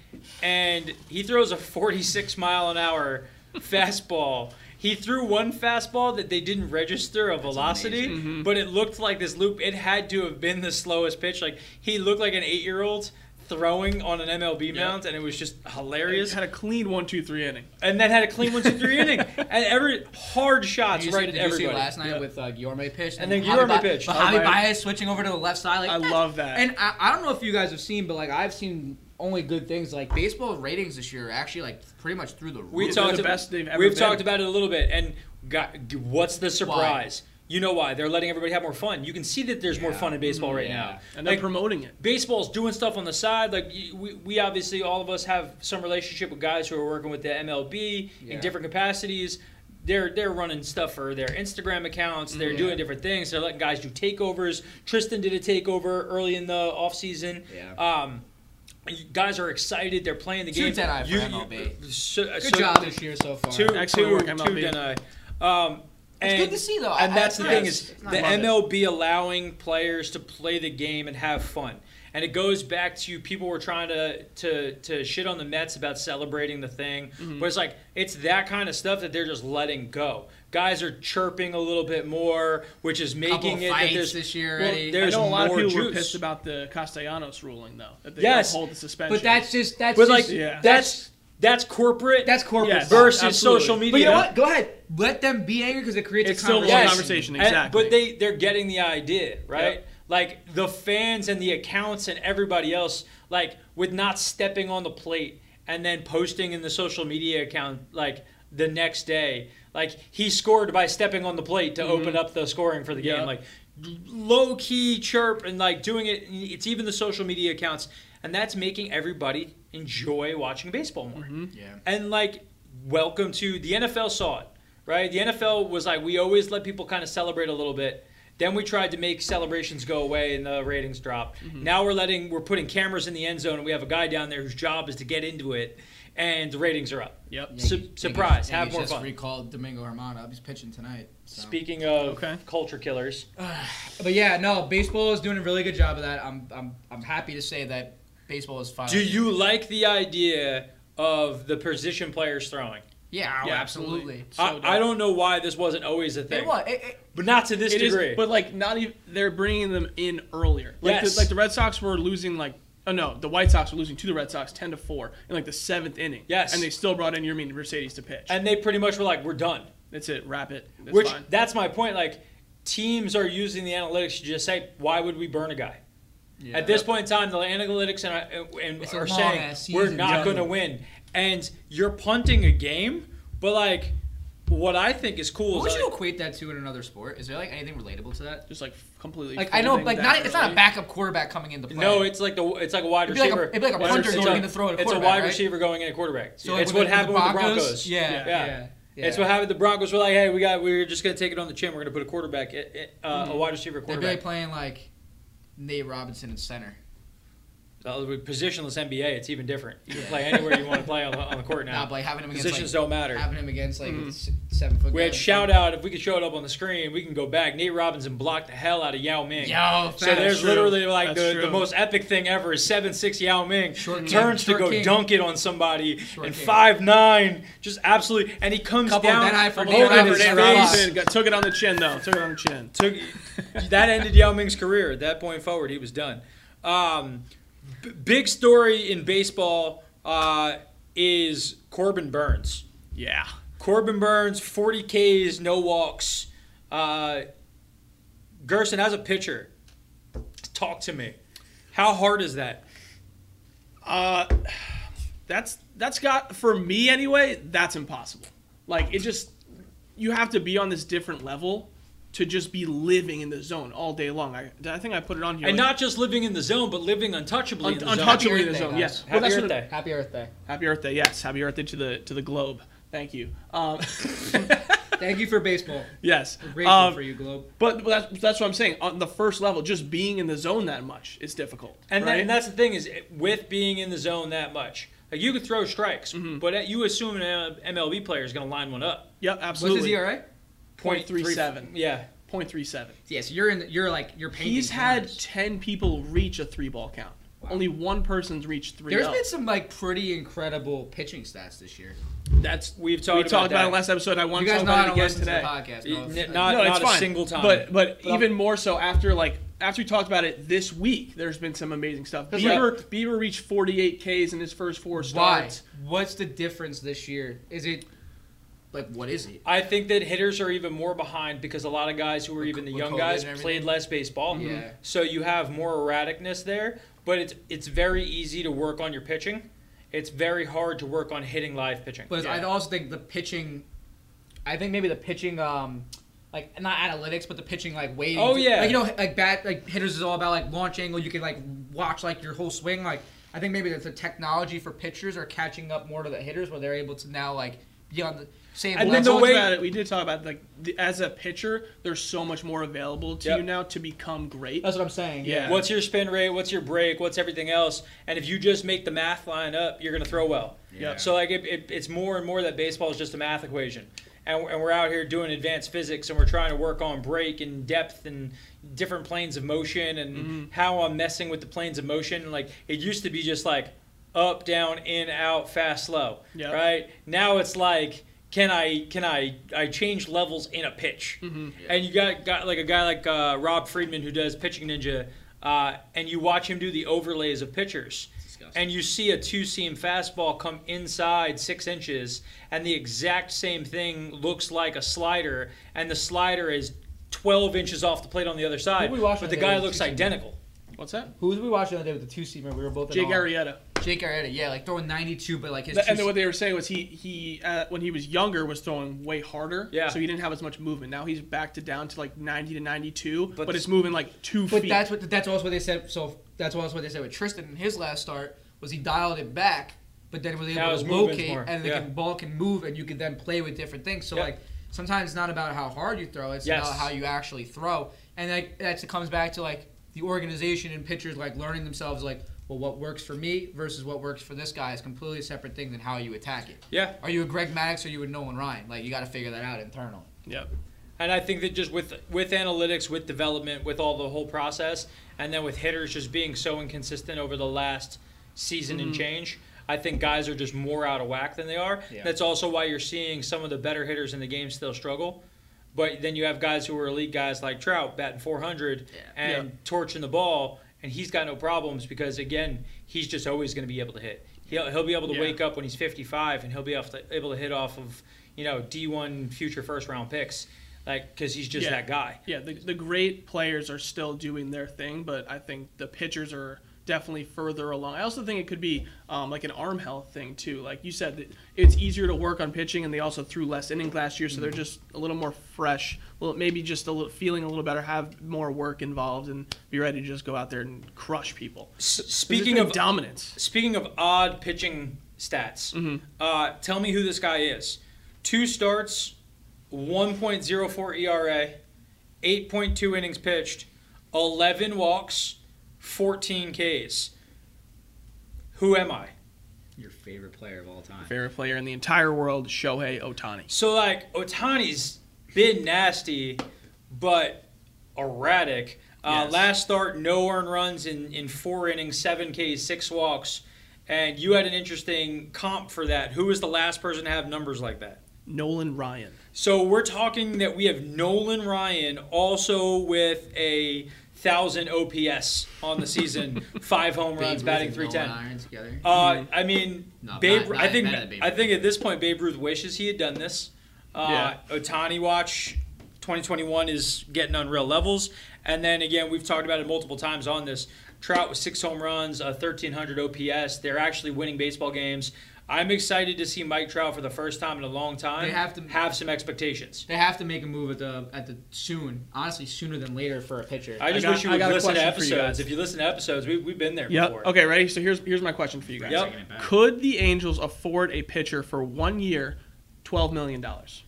S1: and he throws a 46 mile an hour fastball. He threw one fastball that they didn't register a velocity, mm-hmm. but it looked like this loop. It had to have been the slowest pitch. Like he looked like an eight year old throwing on an MLB mound, and it was just hilarious.
S2: Had a clean one, two, three inning.
S1: And then had a clean one, two, three <laughs> inning, and every hard shots
S3: Did you,
S1: right
S3: see,
S1: at
S3: did you see
S1: everybody.
S3: last night
S2: Yeah.
S3: with uh, Guillermo pitch?
S1: And then
S3: Javi
S1: Guillermo
S3: Ba-
S1: pitched.
S2: Oh,
S3: Javi Baez switching over to the left side. Like,
S2: I love that.
S3: And I, I don't know if you guys have seen, but like I've seen only good things. Like baseball ratings this year are actually like pretty much through the roof.
S1: We talked
S2: the best they've ever
S1: We've
S2: been.
S1: talked about it a little bit, and got, what's the surprise? You know why? They're letting everybody have more fun. You can see that there's more fun in baseball right
S3: Yeah.
S1: now.
S2: And they're
S1: Like,
S2: promoting it.
S1: baseball's doing stuff on the side. Like we, we obviously all of us have some relationship with guys who are working with the MLB
S3: Yeah.
S1: in different capacities. They're they're running stuff for their Instagram accounts. They're
S3: Yeah.
S1: doing different things. They're letting guys do takeovers. Tristan did a takeover early in the off season.
S3: Yeah.
S1: Um, you- guys are excited. They're playing the
S3: Two
S1: game.
S3: Deadeye for
S1: You-
S3: MLB.
S1: so-
S3: Good
S1: so-
S3: job this year so far.
S1: Two,
S2: Excellent
S1: two,
S2: work,
S1: two
S2: MLB.
S1: Deni. Um,
S3: It's
S1: and,
S3: good to see, though. I-
S1: And that's
S3: I-
S1: the thing is the
S3: nice.
S2: Love it.
S1: MLB allowing players to play the game and have fun. And it goes back to people were trying to to to shit on the Mets about celebrating the thing,
S3: Mm-hmm.
S1: but it's like it's that kind of stuff that they're just letting go. Guys are chirping a little bit more, which is making it that there's
S3: this year
S1: well,
S3: already.
S2: I
S1: there's
S2: know a lot of
S1: more
S2: people were pissed about the Castellanos ruling, though. That they
S1: Yes.
S2: hold the suspension.
S3: But that's just that's
S1: But
S3: just,
S1: like
S2: Yeah.
S1: that's that's corporate
S3: that's corporate.
S2: Yes.
S1: versus
S2: absolutely.
S1: social media.
S3: But you know what? Go ahead. Let them be angry because it creates
S2: It's
S3: a
S2: still one
S3: conversation.
S2: conversation,
S1: And-
S2: exactly.
S1: but they they're getting the idea, right?
S2: Yep.
S1: Like the fans and the accounts and everybody else, like with not stepping on the plate and then posting in the social media account like the next day, like he scored by stepping on the plate to open mm-hmm. up the scoring for the game, like low key chirp and like doing it. It's even the social media accounts, and that's making everybody enjoy watching baseball more. Mm-hmm.
S3: Yeah.
S1: And like, welcome to the NFL saw it, right? The NFL was like, we always let people kind of celebrate a little bit. Then we tried to make celebrations go away and the ratings drop. Mm-hmm. Now we're letting we're putting cameras in the end zone and we have a guy down there whose job is to get into it, and the ratings are up.
S2: Yep.
S1: Su- surprise,
S3: Yankees
S1: have more
S3: just
S1: fun.
S3: recalled Domingo Germán up. He's pitching tonight. so.
S1: Speaking of
S2: Okay.
S1: culture killers, <sighs>
S3: But yeah, no, baseball is doing a really good job of that. I'm I'm I'm happy to say that baseball is finally.
S1: do you like the idea of the position players throwing?
S3: Yeah, oh,
S2: Yeah,
S3: absolutely.
S2: So
S1: I. I don't know why this wasn't always a thing,
S3: It was. It, it,
S1: but not to this
S2: It is,
S1: degree.
S2: but like not even they're bringing them in earlier. Like
S1: Yes.
S2: the, like the Red Sox were losing like oh no, the White Sox were losing to the Red Sox ten to four in like the seventh inning.
S1: Yes.
S2: and they still brought in Yermin Mercedes to pitch.
S1: and they pretty much were like, we're done.
S2: That's it. Wrap it. That's
S1: Which
S2: fine.
S1: that's my point. Like teams are using the analytics to just say, why would we burn a guy?
S3: Yeah.
S1: At this point in time, the analytics and, and
S3: It's
S1: are saying we're not going to win, and you're punting a game. But like, what I think is cool
S3: What would
S1: is
S3: you
S1: like,
S3: equate that to in another sport? Is there like anything relatable to that?
S2: just like completely.
S3: Like I know, like
S2: that
S3: not it's not a backup quarterback coming into play.
S1: no, it's like the it's like a wide
S3: It'd be like a-
S1: receiver.
S3: it'd be like a
S1: Wide
S3: punter
S1: receiver.
S3: going to throw at a
S1: It's a
S3: quarterback,
S1: wide
S3: right?
S1: receiver going in a quarterback.
S3: So, like,
S1: it's
S3: with
S1: what
S3: the-
S1: happened
S3: the
S1: with the
S3: Broncos?
S1: Broncos.
S3: Yeah,
S1: Yeah.
S3: yeah. yeah.
S1: It's what happened. The Broncos were like, "Hey, we got. We're just gonna take it on the chin. We're gonna put a quarterback, eh, eh, uh, mm-hmm. a wide receiver
S3: They'd be
S1: quarterback."
S3: like playing like Nate Robinson in center.
S1: With positionless NBA, it's even different. You can play anywhere you want to play on the, on the court
S3: Nah,
S1: now.
S3: but like having him against
S1: Positions
S3: like,
S1: don't matter.
S3: having him against like s- seven foot.
S1: We had shout out. If we could show it up on the screen, we can go back. Nate Robinson blocked the hell out of Yao Ming.
S3: Yo,
S1: so
S3: facts.
S1: there's
S2: true.
S1: literally like the, the most epic thing ever is seven six Yao Ming
S3: Short king.
S1: turns
S3: Short
S1: to go
S3: king.
S1: dunk it on somebody
S3: Short
S1: and
S3: king.
S1: five nine just absolutely and he comes
S3: Couple
S1: down
S3: Deadeye for
S1: holding
S3: Nate
S1: his
S2: Nate. Robinson got, took it on the chin though. Took it on the chin.
S1: took that ended Yao Ming's career. At that point forward, he was done. Um, b- big story in baseball uh, is Corbin Burnes.
S2: Yeah.
S1: Corbin Burnes, 40 Ks, no walks. Uh, Gerson, as a pitcher, talk to me. How hard is that?
S2: Uh, that's that's got for me anyway. That's impossible. Like it just you have to be on this different level to just be living in the zone all day long. I, I think I put it on here.
S1: And
S2: like,
S1: not just living in the zone, but living untouchably
S2: un-
S1: in the zone.
S2: untouchably in the zone.
S3: guys.
S2: Yes.
S1: Happy
S2: that's
S1: Earth Day.
S3: Happy Earth Day.
S2: Happy Earth Day. Yes. Happy Earth Day to the to the globe. Thank you. Um, <laughs>
S3: Thank you for baseball.
S2: yes.
S3: We're grateful
S2: Um,
S3: for you, Globe.
S2: But, but that's, that's what I'm saying. On the first level, just being in the zone that much is difficult.
S1: And, that, and that's the thing is with being in the zone that much. Like you could throw strikes,
S2: Mm-hmm.
S1: but you assume an MLB player is going to line one up.
S2: Yep, absolutely.
S3: What's his. ERA?
S2: Point three seven.
S1: Yeah.
S2: Point three seven.
S3: Yeah, so you're in. The, you're like you're painting.
S2: He's had
S3: corners.
S2: ten people reach a three ball count. Only one person's reached three.
S3: There's
S2: oh.
S3: been some like pretty incredible pitching stats this year.
S2: That's
S1: We've
S2: we
S1: talked
S2: talked
S1: about
S2: about, it in last episode. I want
S3: You
S2: to
S3: guys
S2: talk about it
S3: don't
S2: again
S3: listen to the
S2: today.
S3: podcast. No,
S1: N-
S3: it's-
S1: not-
S2: no, it's
S1: a
S2: fine.
S1: single time.
S2: But but
S3: But I'm-
S2: even more so after like after we talked about it this week, there's been some amazing stuff.
S3: 'Cause,
S2: Bieber Bieber reached 48 Ks in his first four starts. Why?
S3: What's the difference this year? Is it like what is it?
S1: I think that hitters are even more behind because a lot of guys who are even the
S3: with
S1: young
S3: COVID
S1: guys played less baseball.
S3: Yeah.
S1: So you have more erraticness there, but it's it's very easy to work on your pitching. It's very hard to work on hitting live pitching.
S3: But I also think the pitching. I think maybe the pitching, um, like not analytics, but the pitching like waiting.
S1: Oh, yeah.
S3: Like you know, like bat like hitters is all about like launch angle. You can like watch like your whole swing. Like I think maybe that's the technology for pitchers are catching up more to the hitters, where they're able to now like be on the same.
S1: And
S2: we
S1: then the
S2: talked
S1: way-
S2: about it, we did talk about like the, as a pitcher, there's so much more available to
S1: Yep.
S2: you now to become great.
S3: That's what I'm saying.
S2: Yeah.
S1: What's your spin rate? What's your break? What's everything else? And if you just make the math line up, you're going to throw well.
S2: Yep.
S1: So like it, it, it's more and more that baseball is just a math equation, and, and we're out here doing advanced physics, and we're trying to work on break and depth and different planes of motion and
S2: Mm-hmm.
S1: how I'm messing with the planes of motion. Like it used to be just like up, down, in, out, fast, slow.
S2: Yep.
S1: Right now it's like. Can I can I I change levels in a pitch?
S2: Mm-hmm.
S1: And you got got like a guy like uh, Rob Friedman who does Pitching Ninja, uh, and you watch him do the overlays of pitchers, and you see a two seam fastball come inside six inches, and the exact same thing looks like a slider, and the slider is 12 inches off the plate on the other side,
S3: we
S1: but the
S3: the
S1: guy looks
S3: Two-seamer.
S1: identical.
S2: What's that?
S3: Who was we watching the other day with the two seamer? We were both
S2: Jake
S3: awe.
S2: Arrieta.
S3: Jake Arrieta, yeah, like throwing 92, but like his.
S2: And then what they were saying was he he uh, when he was younger was throwing way harder.
S1: Yeah.
S2: So he didn't have as much movement. Now he's back to down to like 90 to 92,
S1: But-
S2: but, it's moving like two
S3: But
S2: feet.
S3: But that's what that's also what they said. So that's also what they said with Triston in his last start was he dialed it back, but then was able
S1: Now
S3: to
S1: movement's
S3: locate
S1: more,
S3: and the
S1: yeah.
S3: ball can move and you can then play with different things. So
S1: Yeah.
S3: like sometimes it's not about how hard you throw; it's
S1: Yes.
S3: about how you actually throw. And like that's comes back to like the organization and pitchers like learning themselves like. Well, what works for me versus what works for this guy is completely separate things than how you attack it.
S1: Yeah,
S3: Are you a Greg Maddux or are you a Nolan Ryan? Like you got to figure that out internally.
S2: Yep.
S1: And I think that just with with analytics, with development, with all the whole process, and then with hitters just being so inconsistent over the last season and mm-hmm. change, I think guys are just more out of whack than they are.
S3: Yeah.
S1: That's also why you're seeing some of the better hitters in the game still struggle. But then you have guys who are elite guys like Trout batting 400
S3: Yeah.
S1: and torching the ball, and he's got no problems because again, he's just always going to be able to hit. He'll, he'll be able to
S2: Yeah.
S1: wake up when he's 55, and he'll be able to, able to hit off of you know D1 future first round picks, like because he's just
S2: Yeah.
S1: that guy.
S2: Yeah, the, the great players are still doing their thing, but I think the pitchers are definitely further along. I also think it could be um, like an arm health thing too. Like you said, that it's easier to work on pitching, and they also threw less innings last year, so they're just a little more fresh. Well, maybe just a little feeling a little better, have more work involved, and be ready to just go out there and crush people.
S1: S- speaking of
S2: dominance,
S1: speaking of odd pitching stats,
S2: Mm-hmm.
S1: uh, tell me who this guy is. Two starts, 1.04 ERA, 8.2 innings pitched, 11 walks, 14 Ks. Who am I?
S3: Your favorite player of all time.
S2: favorite player in the entire world, Shohei Ohtani.
S1: So like Ohtani's been nasty, but erratic. Uh,
S2: Yes.
S1: Last start, no earned runs in, in four innings, seven Ks, six walks, and you had an interesting comp for that. Who was the last person to have numbers like that?
S2: Nolan Ryan.
S1: So we're talking that we have Nolan Ryan also with a thousand OPS on the season, <laughs> five home runs, batting three ten. Uh, I mean,
S3: No,
S1: Babe.
S3: not-
S1: I think
S3: at Babe
S1: I think at this point, Babe Ruth wishes he had done this. Uh, Ohtani watch 2021 is getting on real levels, and then again, we've talked about it multiple times on this. Trout with six home runs, a 1300 OPS. They're actually winning baseball games. I'm excited to see Mike Trout for the first time in a long time.
S3: They have to-
S1: have some expectations.
S3: They have to make a move at the at the soon. Honestly, sooner than later for a pitcher.
S1: I just
S2: got-
S1: wish you
S2: I
S1: would
S2: got
S1: listen to
S2: question you
S1: episodes. If you listen to episodes, we, we've been there
S2: Yep.
S1: before.
S2: Okay, ready? So here's here's my question for you guys.
S1: Yep.
S2: Could the Angels afford a pitcher for one year, twelve million dollars?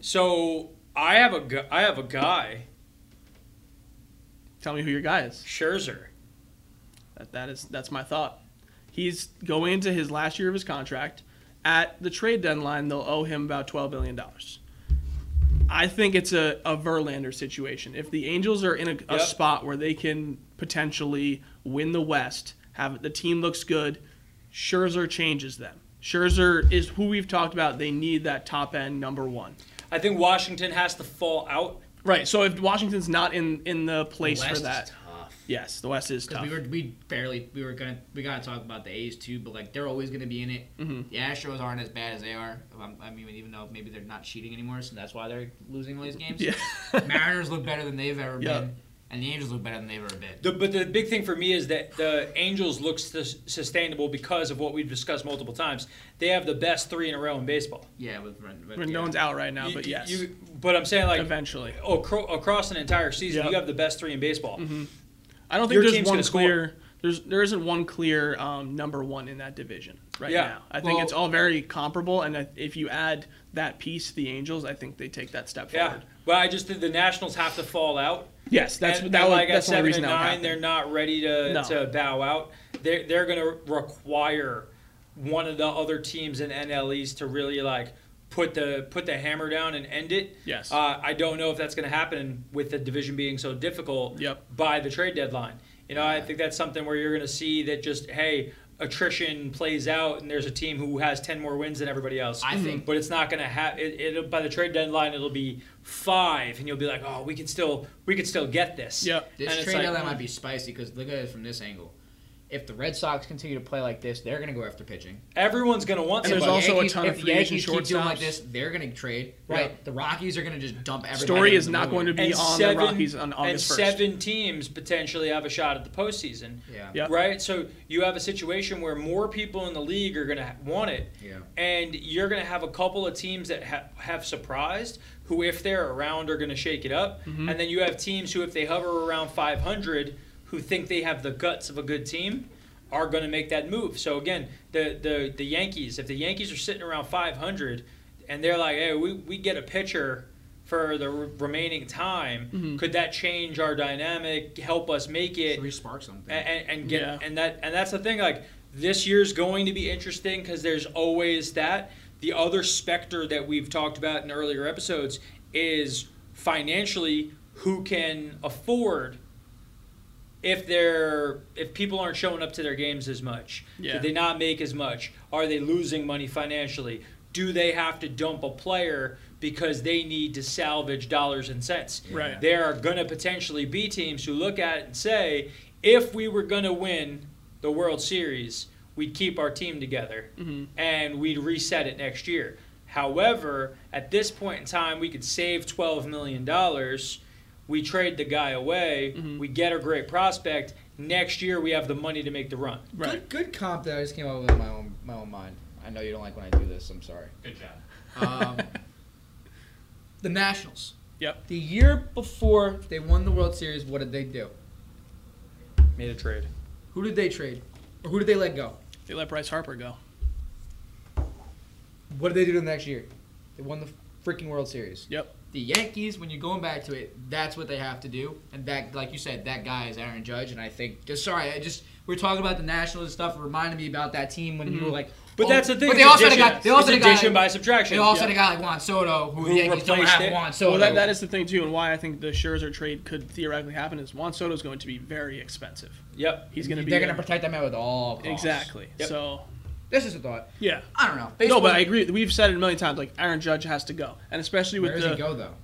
S1: So I have a gu- I have a guy,
S2: Tell me who your guy is.
S1: Scherzer.
S2: That, that is that's my thought. He's going into his last year of his contract. At the trade deadline, they'll owe him about twelve billion dollars. I think it's a, a Verlander situation. If the Angels are in a, a spot where they can potentially win the West, have the team looks good, Scherzer changes them. Scherzer is who we've talked about. They need that top end number one.
S1: I think Washington has to fall out.
S2: Right. So if Washington's not in in the place
S3: West
S2: for that,
S3: tough.
S2: Yes, the West is tough.
S3: we were we barely we were gonna we gotta talk about the A's too, but like they're always gonna be in it.
S2: Mhm.
S3: The Astros aren't as bad as they are. Um, I mean, even though maybe they're not cheating anymore, so that's why they're losing all these games.
S2: Yeah. <laughs>
S3: Mariners look better than they've ever
S2: Yeah.
S3: been, and the Angels look better than they've ever been.
S1: The, but the big thing for me is that the Angels look sus- sustainable because of what we've discussed multiple times. They have the best three in a row in baseball.
S3: Yeah, with, with, with
S2: Rendon's
S3: yeah.
S2: out right now,
S1: You-
S2: but yes,
S1: you- but I'm saying like
S2: eventually.
S1: acro- across an entire season,
S2: Yep.
S1: you have the best three in baseball.
S2: I don't think
S1: Your
S2: there's one
S1: gonna score.
S2: clear. There's there isn't one clear um, number one in that division right
S1: Yeah.
S2: now. I think
S3: Well-
S2: it's all very comparable, and if you add that piece the Angels, I think they take that step
S1: Yeah,
S2: forward.
S1: but I just think the Nationals have to fall out.
S2: Yes, that's
S1: and,
S2: that
S1: and like
S2: that's
S1: at
S2: the
S1: seven
S2: reason
S1: and nine, they're not ready to
S2: No.
S1: to bow out. They're they're going to require one of the other teams in NL East to really like put the put the hammer down and end it.
S2: Yes.
S1: Uh, I don't know if that's going to happen with the division being so difficult.
S2: Yep.
S1: By the trade deadline, you know, I think that's something where you're going to see that just hey. Attrition plays out, and there's a team who has ten more wins than everybody else.
S3: I think-
S1: but it's not going to have it, it. By the trade deadline, it'll be five, and you'll be like, "Oh, we can still, we could still get this."
S2: Yep.
S3: This
S1: And
S3: trade
S1: like,
S3: deadline
S1: mm.
S3: might be spicy because look at it from this angle. If the Red Sox continue to play like this, they're gonna go after pitching.
S1: Everyone's going to want
S2: And there's
S1: somebody.
S3: If the
S2: also a
S3: Yankees-
S2: ton of
S3: if
S2: free
S3: the
S2: agent
S3: Yankees keep doing like this, they're gonna trade.
S1: Yeah.
S3: Right. The Rockies are gonna just dump everybody.
S2: Story is not going to be
S1: and
S2: on
S1: seven,
S2: the Rockies on
S1: and
S2: August first.
S1: seven teams potentially have a shot at the postseason.
S3: Yeah.
S2: Yep.
S1: Right, so you have a situation where more people in the league are going to want it,
S3: Yeah.
S1: and you're going to have a couple of teams that ha- have surprised, who if they're around are going to shake it up,
S2: Mm-hmm.
S1: and then you have teams who if they hover around 500, who think they have the guts of a good team, are going to make that move. So again, the the the Yankees, if the Yankees are sitting around 500, and they're like, hey, we we get a pitcher. For the re- remaining time,
S2: Mm-hmm.
S1: could that change our dynamic? Help us make it?
S3: Respark something.
S1: and, and, and get
S2: Yeah.
S1: and that and that's the thing like this year's going to be interesting because there's always that the other specter that we've talked about in earlier episodes is financially who can afford if they're if people aren't showing up to their games as much
S2: Yeah.
S1: do they not make as much are they losing money financially do they have to dump a player because they need to salvage dollars and cents
S2: Right.
S1: there are going to potentially be teams who look at it and say, if we were going to win the World Series, we'd keep our team together mm-hmm. and we'd reset it next year. However, at this point in time, we could save $12 million. We trade the guy away. We get a great prospect. Next year, we have the money to make the run.
S2: Right.
S3: Good, good comp that I just came up with in my own my own mind. I know you don't like when I do this. I'm sorry.
S5: Good job.
S3: Um, <laughs> the Nationals.
S2: Yep.
S3: The year before they won the World Series, what did they do?
S1: Made a trade.
S3: Who did they trade? Or who did they let go?
S2: They let Bryce Harper go.
S3: What did they do the next year? They won the freaking World Series.
S2: Yep.
S3: The Yankees, when you're going back to it, that's what they have to do. And that, like you said, that guy is Aaron Judge. And I think, just sorry, I just we are talking about the Nationals and stuff. It reminded me about that team when you mm-hmm. were like,
S1: But
S3: oh,
S1: that's the thing.
S3: But they also
S1: addition.
S3: guy. They also
S1: it's addition
S3: like-
S1: by subtraction.
S3: They also
S1: Yeah.
S3: had a guy like Juan Soto, who,
S1: Who
S3: the Yankees don't have
S1: it.
S3: Juan Soto.
S2: Well, that, that is the thing too, and why I think the Scherzer trade could theoretically happen is Juan Soto is going to be very expensive.
S1: Yep.
S2: He's going to be
S3: They're going to protect that man with all costs.
S2: exactly.
S1: Yep.
S2: So
S3: This is a thought.
S2: yeah.
S3: I don't know.
S2: No, but I agree. We've said it a million times. Like Aaron Judge has to go, and especially with
S3: Where does
S2: the
S3: he go though?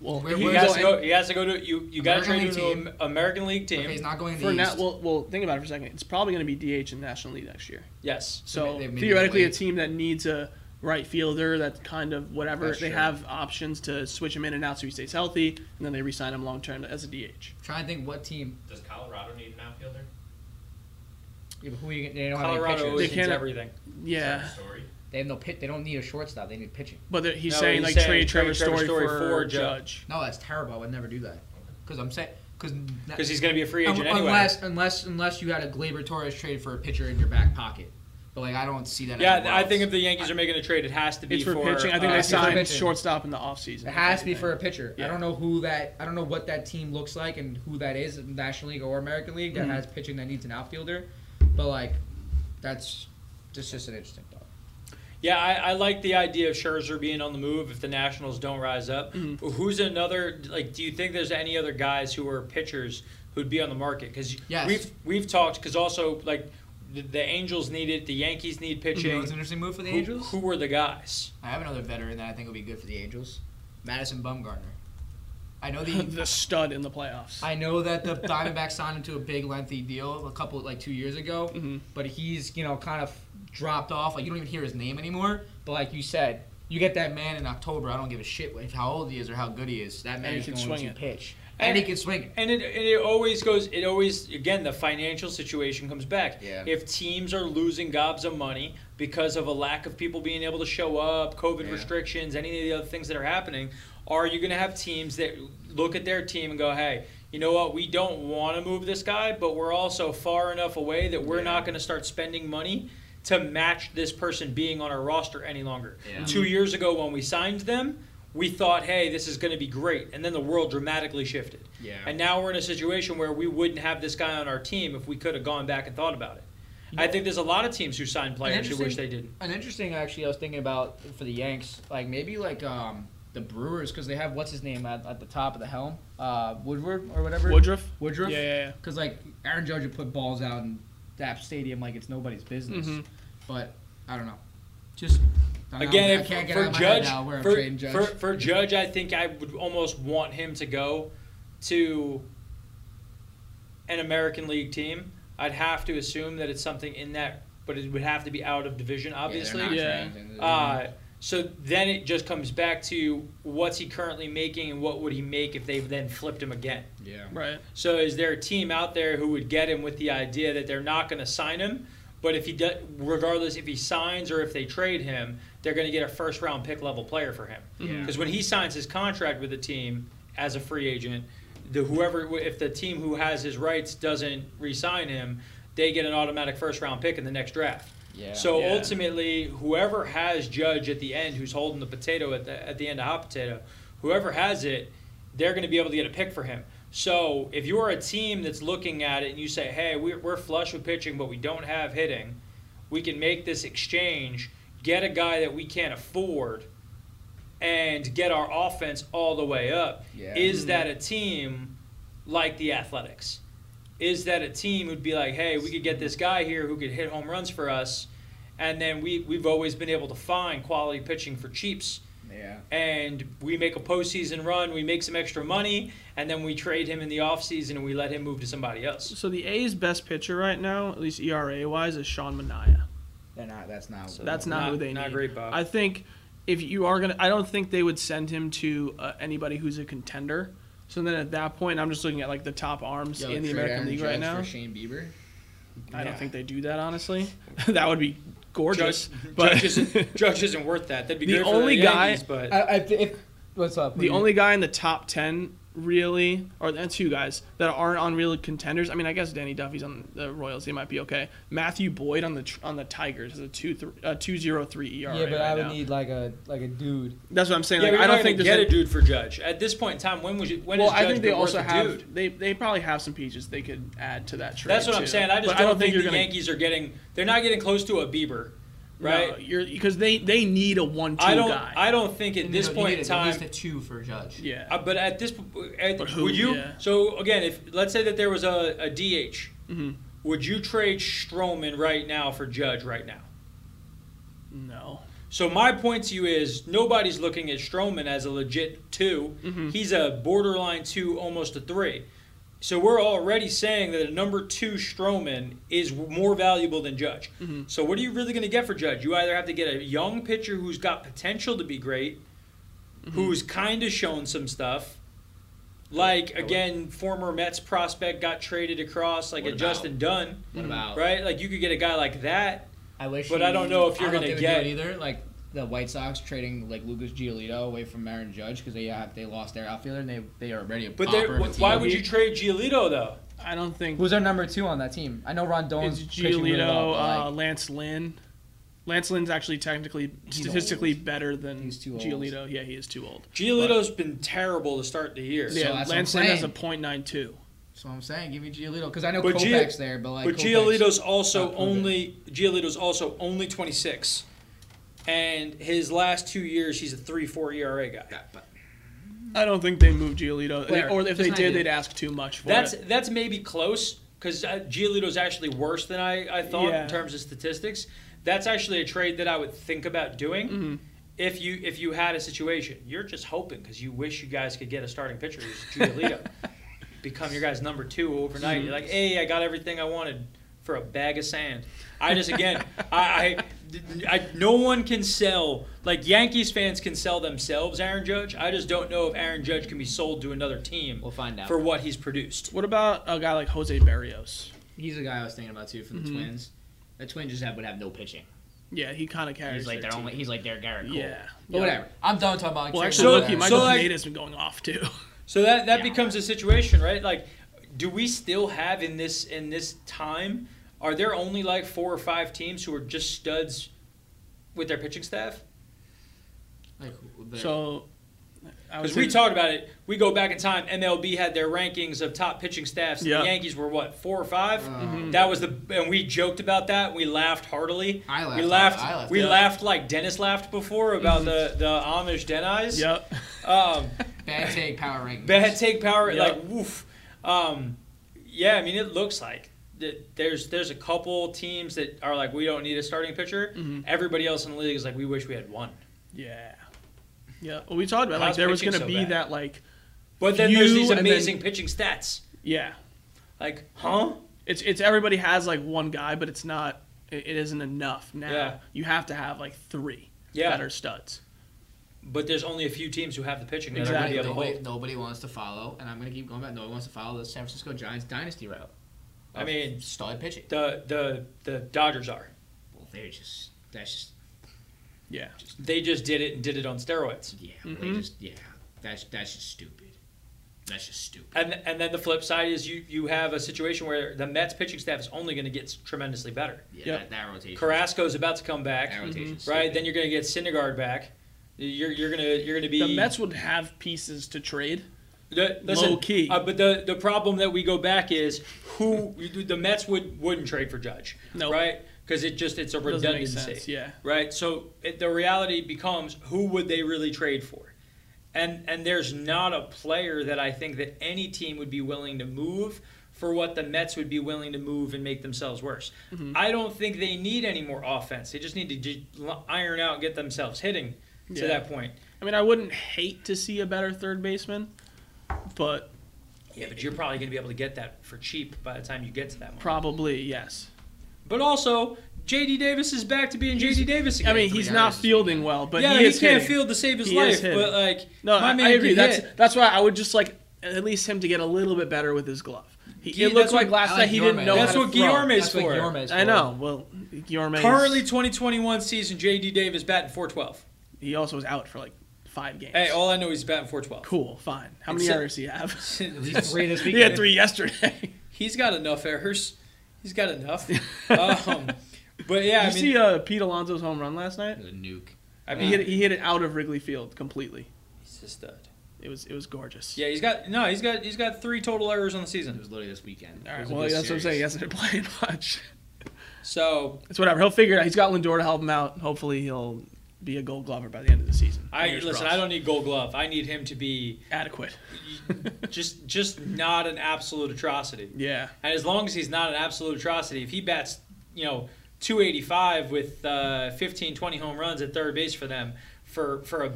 S2: well,
S3: Where-
S2: he
S1: He
S3: where
S1: has to go. He has to go to you. You got to
S3: American
S1: trade him to an American League team.
S3: Okay, he's not going to
S2: for
S3: the
S2: now.
S3: East.
S2: Well, well, think about it for a second. It's probably going to be DH in the National League next year.
S1: yes.
S2: So
S3: they-
S2: theoretically, a team that needs a right fielder, that kind of whatever,
S3: That's
S2: they
S3: true.
S2: have options to switch him in and out so he stays healthy, and then they re-sign him long term as a DH.
S3: trying to think what team.
S5: Does Colorado need an outfielder?
S3: Yeah, but who you, they don't have any
S1: Colorado
S3: pitchers.
S1: always
S2: They
S1: needs
S2: can't-
S1: everything.
S2: Yeah,
S5: Story.
S3: They have no pit. They don't need a shortstop. They need pitching.
S2: but they're- he's
S1: No,
S2: saying
S1: he's
S2: like
S1: saying
S2: trade
S1: trade
S2: Trevor
S1: Trevor
S2: Story,
S1: Story
S2: for,
S1: for
S2: Judge.
S3: No, that's terrible. I would never do that. Because I'm saying because
S1: Because he's going to be a free agent anyway.
S3: unless unless unless you had a Gleyber Torres trade for a pitcher in your back pocket. But like I don't see that.
S1: Yeah,
S3: anywhere
S1: I
S3: else.
S1: think if the Yankees are making a trade, it has to be
S2: It's for, pitching. I think
S1: uh,
S2: they
S3: it's for
S2: signed
S3: pitching.
S2: shortstop in the offseason.
S3: It has to be for a pitcher.
S2: Yeah.
S3: I don't know who that. I don't know what that team looks like and who that is, National League or American League, that
S2: Mhm.
S3: has pitching that needs an outfielder. But like, That's just just an interesting thought.
S1: Yeah, I, I like the idea of Scherzer being on the move if the Nationals don't rise up.
S2: Mm-hmm.
S1: Who's another like? Do you think there's any other guys who are pitchers who'd be on the market? Because
S3: Yes.
S1: we've we've talked because also like the, the Angels need it, the Yankees need
S3: You know,
S1: pitching.
S3: it's an interesting move for the
S1: Who,
S3: Angels.
S1: who were the guys?
S3: I have another veteran that I think would be good for the Angels, Madison Bumgarner. I know the <laughs>
S2: the stud in the playoffs.
S3: I know that the Diamondbacks signed him to a big lengthy deal a couple like two years ago,
S2: Mhm.
S3: but he's you know kind of dropped off. Like you don't even hear his name anymore. But like you said, you get that man in October. I don't give a shit if how old he is or how good he is. That man is
S2: can
S3: going
S2: swing
S3: to
S2: it.
S3: pitch,
S1: And-
S3: and, he can swing it.
S1: And it, and it always goes. It always again the financial situation comes back.
S3: Yeah.
S1: If teams are losing gobs of money because of a lack of people being able to show up, COVID
S3: Yeah.
S1: restrictions, any of the other things that are happening, are you going to have teams that look at their team and go, "Hey, you know what? We don't want to move this guy, but we're also far enough away that we're
S3: Yeah.
S1: not going to start spending money." To match this person being on our roster any longer.
S3: Yeah.
S1: Two years ago, when we signed them, we thought, "Hey, this is going to be great," and then the world dramatically shifted.
S3: Yeah.
S1: And now we're in a situation where we wouldn't have this guy on our team if we could have gone back and thought about it. I think there's a lot of teams who sign players who wish they didn't.
S3: An interesting, actually, I was thinking about for the Yanks, like maybe like um, the Brewers, because they have what's his name at, at the top of the helm, uh, Woodward or whatever.
S2: Woodruff.
S3: Woodruff.
S2: Yeah, yeah, yeah.
S3: Because like Aaron Judge would put balls out in that stadium like it's nobody's business.
S2: Mhm.
S3: But I don't know. Just don't
S1: Again,
S3: know. I
S1: if,
S3: can't get
S1: for
S3: out of my head
S1: Judge,
S3: now where I'm
S1: for,
S3: Judge.
S1: for, for Judge, I think I would almost want him to go to an American League team. I'd have to assume that it's something in that, but it would have to be out of division, obviously.
S3: Yeah. they're
S2: Yeah.
S3: not trained
S1: Uh, so then it just comes back to what's he currently making and what would he make if they then flipped him again.
S3: yeah.
S2: Right.
S1: So is there a team out there who would get him with the idea that they're not going to sign him, but if he does, regardless if he signs or if they trade him, they're going to get a first round pick level player for him.
S3: Yeah.
S1: Because when he signs his contract with the team as a free agent, the whoever if the team who has his rights doesn't re-sign him, they get an automatic first round pick in the next draft.
S3: Yeah.
S1: So
S2: Yeah.
S1: ultimately, whoever has Judge at the end, who's holding the potato at the at the end of hot potato, whoever has it, they're going to be able to get a pick for him. So if you're a team that's looking at it and you say, "Hey, we're, we're flush with pitching, but we don't have hitting," we can make this exchange, get a guy that we can't afford, and get our offense all the way up.
S3: Yeah.
S1: Is mm-hmm. that a team like the Athletics? Is that a team who'd be like, hey, we could get this guy here who could hit home runs for us, and then we, we've always been able to find quality pitching for cheaps,
S3: yeah.
S1: and we make a postseason run, we make some extra money, and then we trade him in the offseason and we let him move to somebody else.
S2: So the A's best pitcher right now, at least ERA wise, is Sean Manaea.
S3: They're not. That's not.
S1: So
S2: That's not, who they
S1: not
S2: need.
S1: great, Bob.
S2: I think if you are gonna, I don't think they would send him to uh, anybody who's a contender. So then at that point, I'm just looking at like the top arms
S3: Yo,
S2: in the American
S3: Aaron
S2: League right now.
S3: For Shane Bieber.
S2: I don't think they do that honestly. <laughs> that would be gorgeous.
S1: Judge, <laughs>
S2: but
S1: Judge, isn't, <laughs> Judge isn't worth that. That'd be
S2: The
S1: good
S2: only
S1: for the
S2: guy-
S1: Yankees, but
S3: I, I, if, what's up?
S2: the only guy in the top ten really, or and two guys that aren't on real contenders. I mean, I guess Danny Duffy's on the Royals. He might be okay. Matthew Boyd on the on the Tigers has a two th- uh, two zero three ERA.
S5: Yeah, but
S2: right
S5: I would
S2: now.
S5: need like a like a dude.
S2: That's what I'm saying.
S1: yeah,
S2: like, I don't
S1: you're
S2: think
S1: not
S2: there's
S1: gonna
S2: a-
S1: get a dude for Judge at this point in time. When was you, when
S2: well,
S1: is
S2: I
S1: Judge
S2: think they
S1: worth
S2: also
S1: a
S2: have
S1: dude?
S2: they they probably have some pieces they could add to that trade.
S1: That's what I'm saying. I just
S2: But
S1: don't, think,
S2: you're
S1: the
S2: gonna,
S1: Yankees are getting. They're not getting close to a Bieber, right?
S2: No, you're because they they need a one two
S1: I don't.
S2: guy.
S1: I don't think at
S3: You
S1: this
S3: need- you
S1: point
S3: need
S1: in
S3: At least a two for a Judge.
S2: yeah.
S1: Uh, but at this, at,
S2: But who,
S1: would you?
S2: yeah.
S1: So again, if let's say that there was a, a DH,
S2: Mhm.
S1: would you trade Stroman right now for Judge right now?
S2: no.
S1: So my point to you is nobody's looking at Stroman as a legit 2
S2: Mhm.
S1: He's a borderline two, almost a three. So we're already saying that a number two Stroman is more valuable than Judge.
S2: Mhm.
S1: So what are you really going to get for Judge? You either have to get a young pitcher who's got potential to be great, who's kind of shown some stuff. Like again, former Mets prospect got traded across, like
S3: What
S1: a
S3: about-
S1: Justin Dunn,
S3: What about?
S1: right? Like you could get a guy like that.
S3: I wish.
S1: But I don't know if you're gonna get-
S3: do it either. Like the White Sox trading like Lucas Giolito away from Aaron Judge because they have they lost their outfielder and they they are already a
S1: But
S3: pauper
S1: they're-
S3: of a
S1: why would you trade Giolito though?
S2: I don't think
S5: Who's our number two on that team? I know Rodón's
S2: it's
S5: pitching really well,
S2: Giolito,
S5: but, like,
S2: uh, Lance Lynn. Lance Lynn's actually technically
S3: He's
S2: statistically
S3: old.
S2: better than
S3: He's too old.
S2: Giolito. Yeah, he is too old.
S1: Giolito's been terrible to start the year.
S3: So
S2: yeah,
S3: that's what
S2: Lance
S3: I'm
S2: Lynn has a
S3: saying.
S2: point nine two.
S3: That's what I'm saying. Give me Giolito because I know
S1: But Gio-
S3: Kopech's there, but like.
S1: but
S3: Kopech's-
S1: Giolito's also
S3: not proven.
S1: only Giolito's also only 26, and his last two years he's a three four ERA guy.
S3: Yeah, but
S2: I don't think they moved Giolito,
S3: Where?
S2: or if
S3: Just
S2: they did,
S3: idea.
S2: they'd ask too much for
S1: That's
S2: it.
S1: that's maybe close because uh, Giolito's actually worse than I, I thought
S2: Yeah.
S1: in terms of statistics. That's actually a trade that I would think about doing
S2: Mm-hmm.
S1: if you if you had a situation. You're just hoping because you wish you guys could get a starting pitcher who's Giolito, <laughs> become your guy's number two overnight. You're like, hey, I got everything I wanted for a bag of sand. I just again, <laughs> I, I, I, no one can sell like Yankees fans can sell themselves Aaron Judge. I just don't know if Aaron Judge can be sold to another team
S3: we'll find out.
S1: for what he's produced.
S2: What about a guy like Jose Berríos?
S3: He's the guy I was thinking about too from the
S2: Mhm.
S3: Twins. The Twins just have, would have no pitching.
S2: Yeah, he kind of carries.
S3: He's like
S2: their
S3: their only. He's like their Gerrit Cole.
S2: Yeah.
S3: But
S2: Yeah.
S3: whatever. I'm done talking about.
S2: Well,
S3: trade
S2: actually,
S1: So-
S2: look,
S3: deadline.
S2: Michael
S1: so, like-
S2: Pineda's been going off too. <laughs>
S1: So that that
S3: Yeah.
S1: becomes a situation, right? Like, do we still have in this in this time? Are there only like four or five teams who are just studs with their pitching staff?
S3: Like,
S2: So,
S1: Because we talked about it. We go back in time. MLB had their rankings of top pitching staffs.
S2: Yeah.
S1: The Yankees were what four or five?
S3: Mhm.
S1: That was the and we joked about that. We laughed heartily.
S3: I laughed.
S1: We laughed.
S3: I laughed.
S1: we
S3: yeah.
S1: laughed like Dennis laughed before about the the Amish Den.
S2: Yep. <laughs>
S1: Um,
S3: Bad take power rankings.
S1: Bad take power,
S2: Yep.
S1: like woof. Um, yeah, I mean it looks like that there's there's a couple teams that are like we don't need a starting pitcher.
S2: Mhm.
S1: Everybody else in the league is like we wish we had one.
S2: Yeah. Yeah. Well, we talked about like there was going to
S1: so
S2: be
S1: bad?
S2: that like
S1: But then there's these
S2: and then-
S1: amazing pitching stats.
S2: yeah.
S1: Like, huh?
S2: It's it's everybody has like one guy, but it's not. It, it isn't enough now.
S1: Yeah.
S2: You have to have like three
S1: Yeah.
S2: that are studs.
S1: But there's only a few teams who have the pitching that
S2: Exactly.
S1: are going to be able to
S3: Nobody, nobody wants to follow, and I'm going to keep going back. Nobody wants to follow the San Francisco Giants dynasty route.
S1: I mean-
S3: stud pitching.
S1: The the the Dodgers are.
S3: Well, they're just that's just
S2: Yeah.
S1: They just did it and did it on steroids.
S3: yeah. well, They
S2: mm-hmm.
S3: just yeah. That's that's just stupid. That's just stupid.
S1: And and then the flip side is you you have a situation where the Mets pitching staff is only going to get tremendously better.
S3: Yeah,
S2: Yep.
S3: that, that rotation.
S1: Carrasco's about to come back.
S3: That rotation's
S1: mm-hmm.
S3: right?
S1: Then you're going to get Syndergaard back. You're, you're gonna you're gonna be
S2: The Mets would have pieces to trade.
S1: The, listen,
S2: low key.
S1: Uh, but the the problem that we go back is who the Mets would wouldn't trade for Judge,
S2: Nope.
S1: right? Because it just it's a redundancy,
S2: sense. Yeah.
S1: right? So it, the reality becomes who would they really trade for? And and there's not a player that I think that any team would be willing to move for what the Mets would be willing to move and make themselves worse.
S2: Mm-hmm.
S1: I don't think they need any more offense. They just need to iron out, get themselves hitting to that point.
S2: I mean, I wouldn't hate to see a better third baseman, but
S1: Yeah, but you're probably going to be able to get that for cheap by the time you get to that moment.
S2: probably yes.
S1: But also, J.D. Davis is back to being J.D. Davis again.
S2: I mean, he's not fielding well, but
S1: yeah,
S2: he,
S1: he,
S2: is
S1: can't
S2: hitting.
S1: field to save his
S2: He is
S1: life,
S2: hitting.
S1: but like,
S2: No,
S1: my
S2: I,
S1: man
S2: I agree.
S1: can
S2: That's
S1: hit.
S2: that's why I would just like at least him to get a little bit better with his glove. He,
S1: Gui-
S2: it looked like
S1: what-
S2: last
S3: I
S2: night
S3: like
S2: he didn't
S3: Guillorme.
S2: know
S1: That's
S2: how to
S1: what
S2: throw.
S1: Guillorme is for.
S2: I know. Well, Guillorme
S1: Currently, 2021 season, J.D. Davis batting 412.
S2: he also was out for like five games.
S1: Hey, all I know is he's batting 412.
S2: cool, fine. How many
S1: Except-
S2: errors do you have? <laughs> <laughs>
S3: Three this weekend.
S2: he had three yesterday. <laughs>
S1: he's got enough errors. He's got enough. um, but yeah,
S2: Did
S1: I
S2: you
S1: mean,
S2: see uh, Pete Alonso's home run last night?
S3: The nuke.
S1: I
S2: He
S1: mean,
S2: hit, it, he hit it out of Wrigley Field completely.
S1: he's a stud.
S2: It was it was gorgeous.
S1: Yeah, he's got no, he's got he's got three total errors on the
S3: season.
S1: It
S3: was literally this weekend.
S2: All
S3: It
S2: right.
S3: was a
S2: Well,
S3: good
S2: that's what I'm saying. He
S3: series.
S2: hasn't been playing much.
S1: So
S2: It's whatever. He'll figure it out. He's got Lindor to help him out. Hopefully, he'll be a Gold Glover by the end of the season.
S1: I
S2: Fingers
S1: listen.
S2: crossed.
S1: I don't need Gold Glove. I need him to be
S2: adequate. <laughs>
S1: just <laughs> just not an absolute atrocity.
S2: Yeah.
S1: And as long as he's not an absolute atrocity, if he bats, you know, 285 with uh, 15, 20 home runs at third base for them for for a,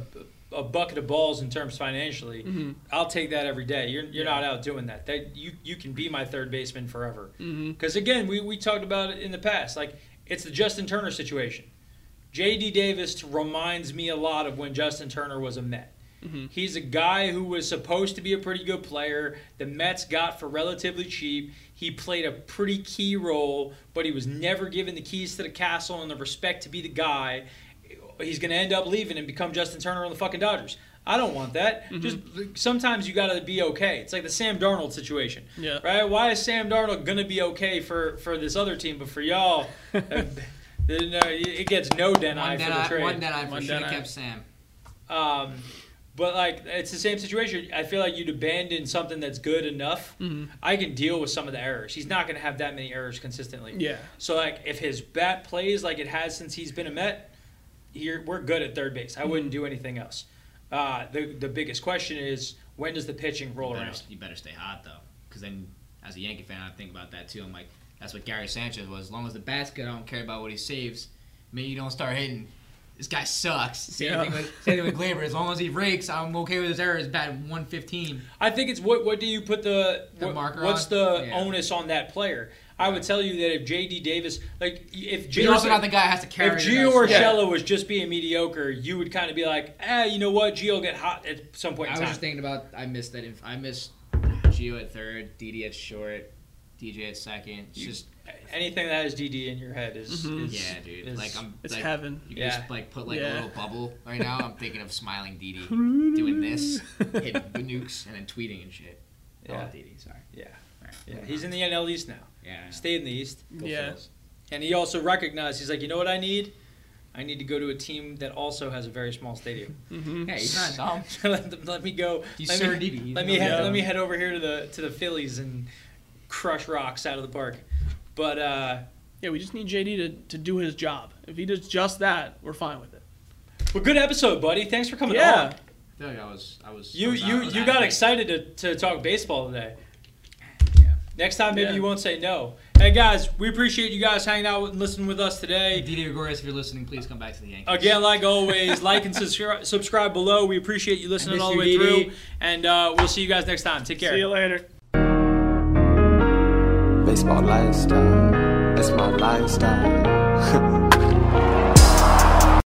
S1: a bucket of balls in terms financially,
S2: Mhm.
S1: I'll take that every day. You're, you're not out doing that. That you you can be my third baseman forever.
S2: Mhm.
S1: Because again, we we talked about it in the past. Like it's the Justin Turner situation. J.D. Davis reminds me a lot of when Justin Turner was a Met.
S2: Mhm.
S1: He's a guy who was supposed to be a pretty good player. The Mets got for relatively cheap. He played a pretty key role, but he was never given the keys to the castle and the respect to be the guy. He's going to end up leaving and become Justin Turner on the fucking Dodgers. I don't want that.
S2: Mm-hmm.
S1: Just sometimes you got to be okay. It's like the Sam Darnold situation,
S2: Yeah.
S1: right? Why is Sam Darnold going to be okay for for this other team, but for y'all, <laughs> uh, no, it gets no deny
S3: One
S1: for
S3: dead
S1: the trade.
S3: one dead eye for
S2: One
S3: should
S2: dead
S3: have kept Sam.
S1: Um, But like it's the same situation. I feel like you'd abandon something that's good enough. I can deal with some of the errors. He's not going to have that many errors consistently.
S2: Yeah.
S1: So like if his bat plays like it has since he's been a Met, here we're good at third base. I wouldn't do anything else. Uh, the the biggest question is when does the pitching roll
S3: You better,
S1: around?
S3: you better stay hot though, because then as a Yankee fan, I think about that too. I'm like, that's what Gary Sanchez was. As long as the bat's good, I don't care about what he saves. Maybe you don't start hitting. This guy sucks. Same
S2: Yeah.
S3: thing with same thing with Gleyber. As long as he rakes, I'm okay with his errors. Bat 115.
S1: I think it's what what do you put the,
S3: The
S1: what-
S3: marker
S1: what's
S3: on?
S1: the
S3: Yeah.
S1: onus on that player? I would tell you that if J.D. Davis, like if
S3: But you're also not the guy has to carry.
S1: if Gio. Urshela was just being mediocre, you would kind of be like, eh, you know what, Gio will get hot at some point
S3: I was just thinking about. I missed that. If I missed Gio at third, DD at short, DJ at second. It's just
S1: Anything that has DD in your head is,
S2: Mhm.
S1: is
S3: yeah, dude.
S1: is-
S3: like I'm.
S2: It's
S3: like,
S2: heaven.
S3: You can
S1: Yeah.
S3: just like put like
S2: Yeah.
S3: a little bubble right now. I'm thinking of smiling DD <laughs> doing this, hitting the nukes, and then tweeting and shit.
S1: Yeah.
S3: Oh, DD, sorry.
S1: yeah,
S3: Alright.
S1: yeah. He's in the NL East now.
S3: Yeah.
S1: Stayed in the East,
S3: Go
S2: Yeah.
S3: Phils.
S1: and he also recognized he's like, you know what I need? I need to go to a team that also has a very small stadium. <laughs>
S2: hmm
S3: Hey, he's not <laughs> dumb.
S1: let, them- let me go.
S3: He's
S1: let
S3: Sir
S1: me, let me head, let me head over here to the to the Phillies and crush rocks out of the park. But uh,
S2: Yeah, we just need JD to, to do his job. If he does just that, we're fine with it.
S1: well, good episode, buddy. Thanks for coming
S2: Yeah.
S1: on.
S3: I feel like I was. I was. I
S1: You
S3: was
S1: you
S3: I was
S1: you
S3: out
S1: got excited to, to talk baseball today.
S3: Yeah.
S1: Next time, maybe
S2: Yeah.
S1: you won't say no. Hey guys, we appreciate you guys hanging out and listening with us today.
S3: Didi Gregorius, if you're listening, please come back to the Yankees.
S1: Again, like always, like and subscribe, subscribe below. We appreciate you listening all the way
S3: Didi.
S1: through, and uh, we'll see you guys next time. Take care.
S2: See you later.
S4: Baseball lifestyle. That's my lifestyle. <laughs>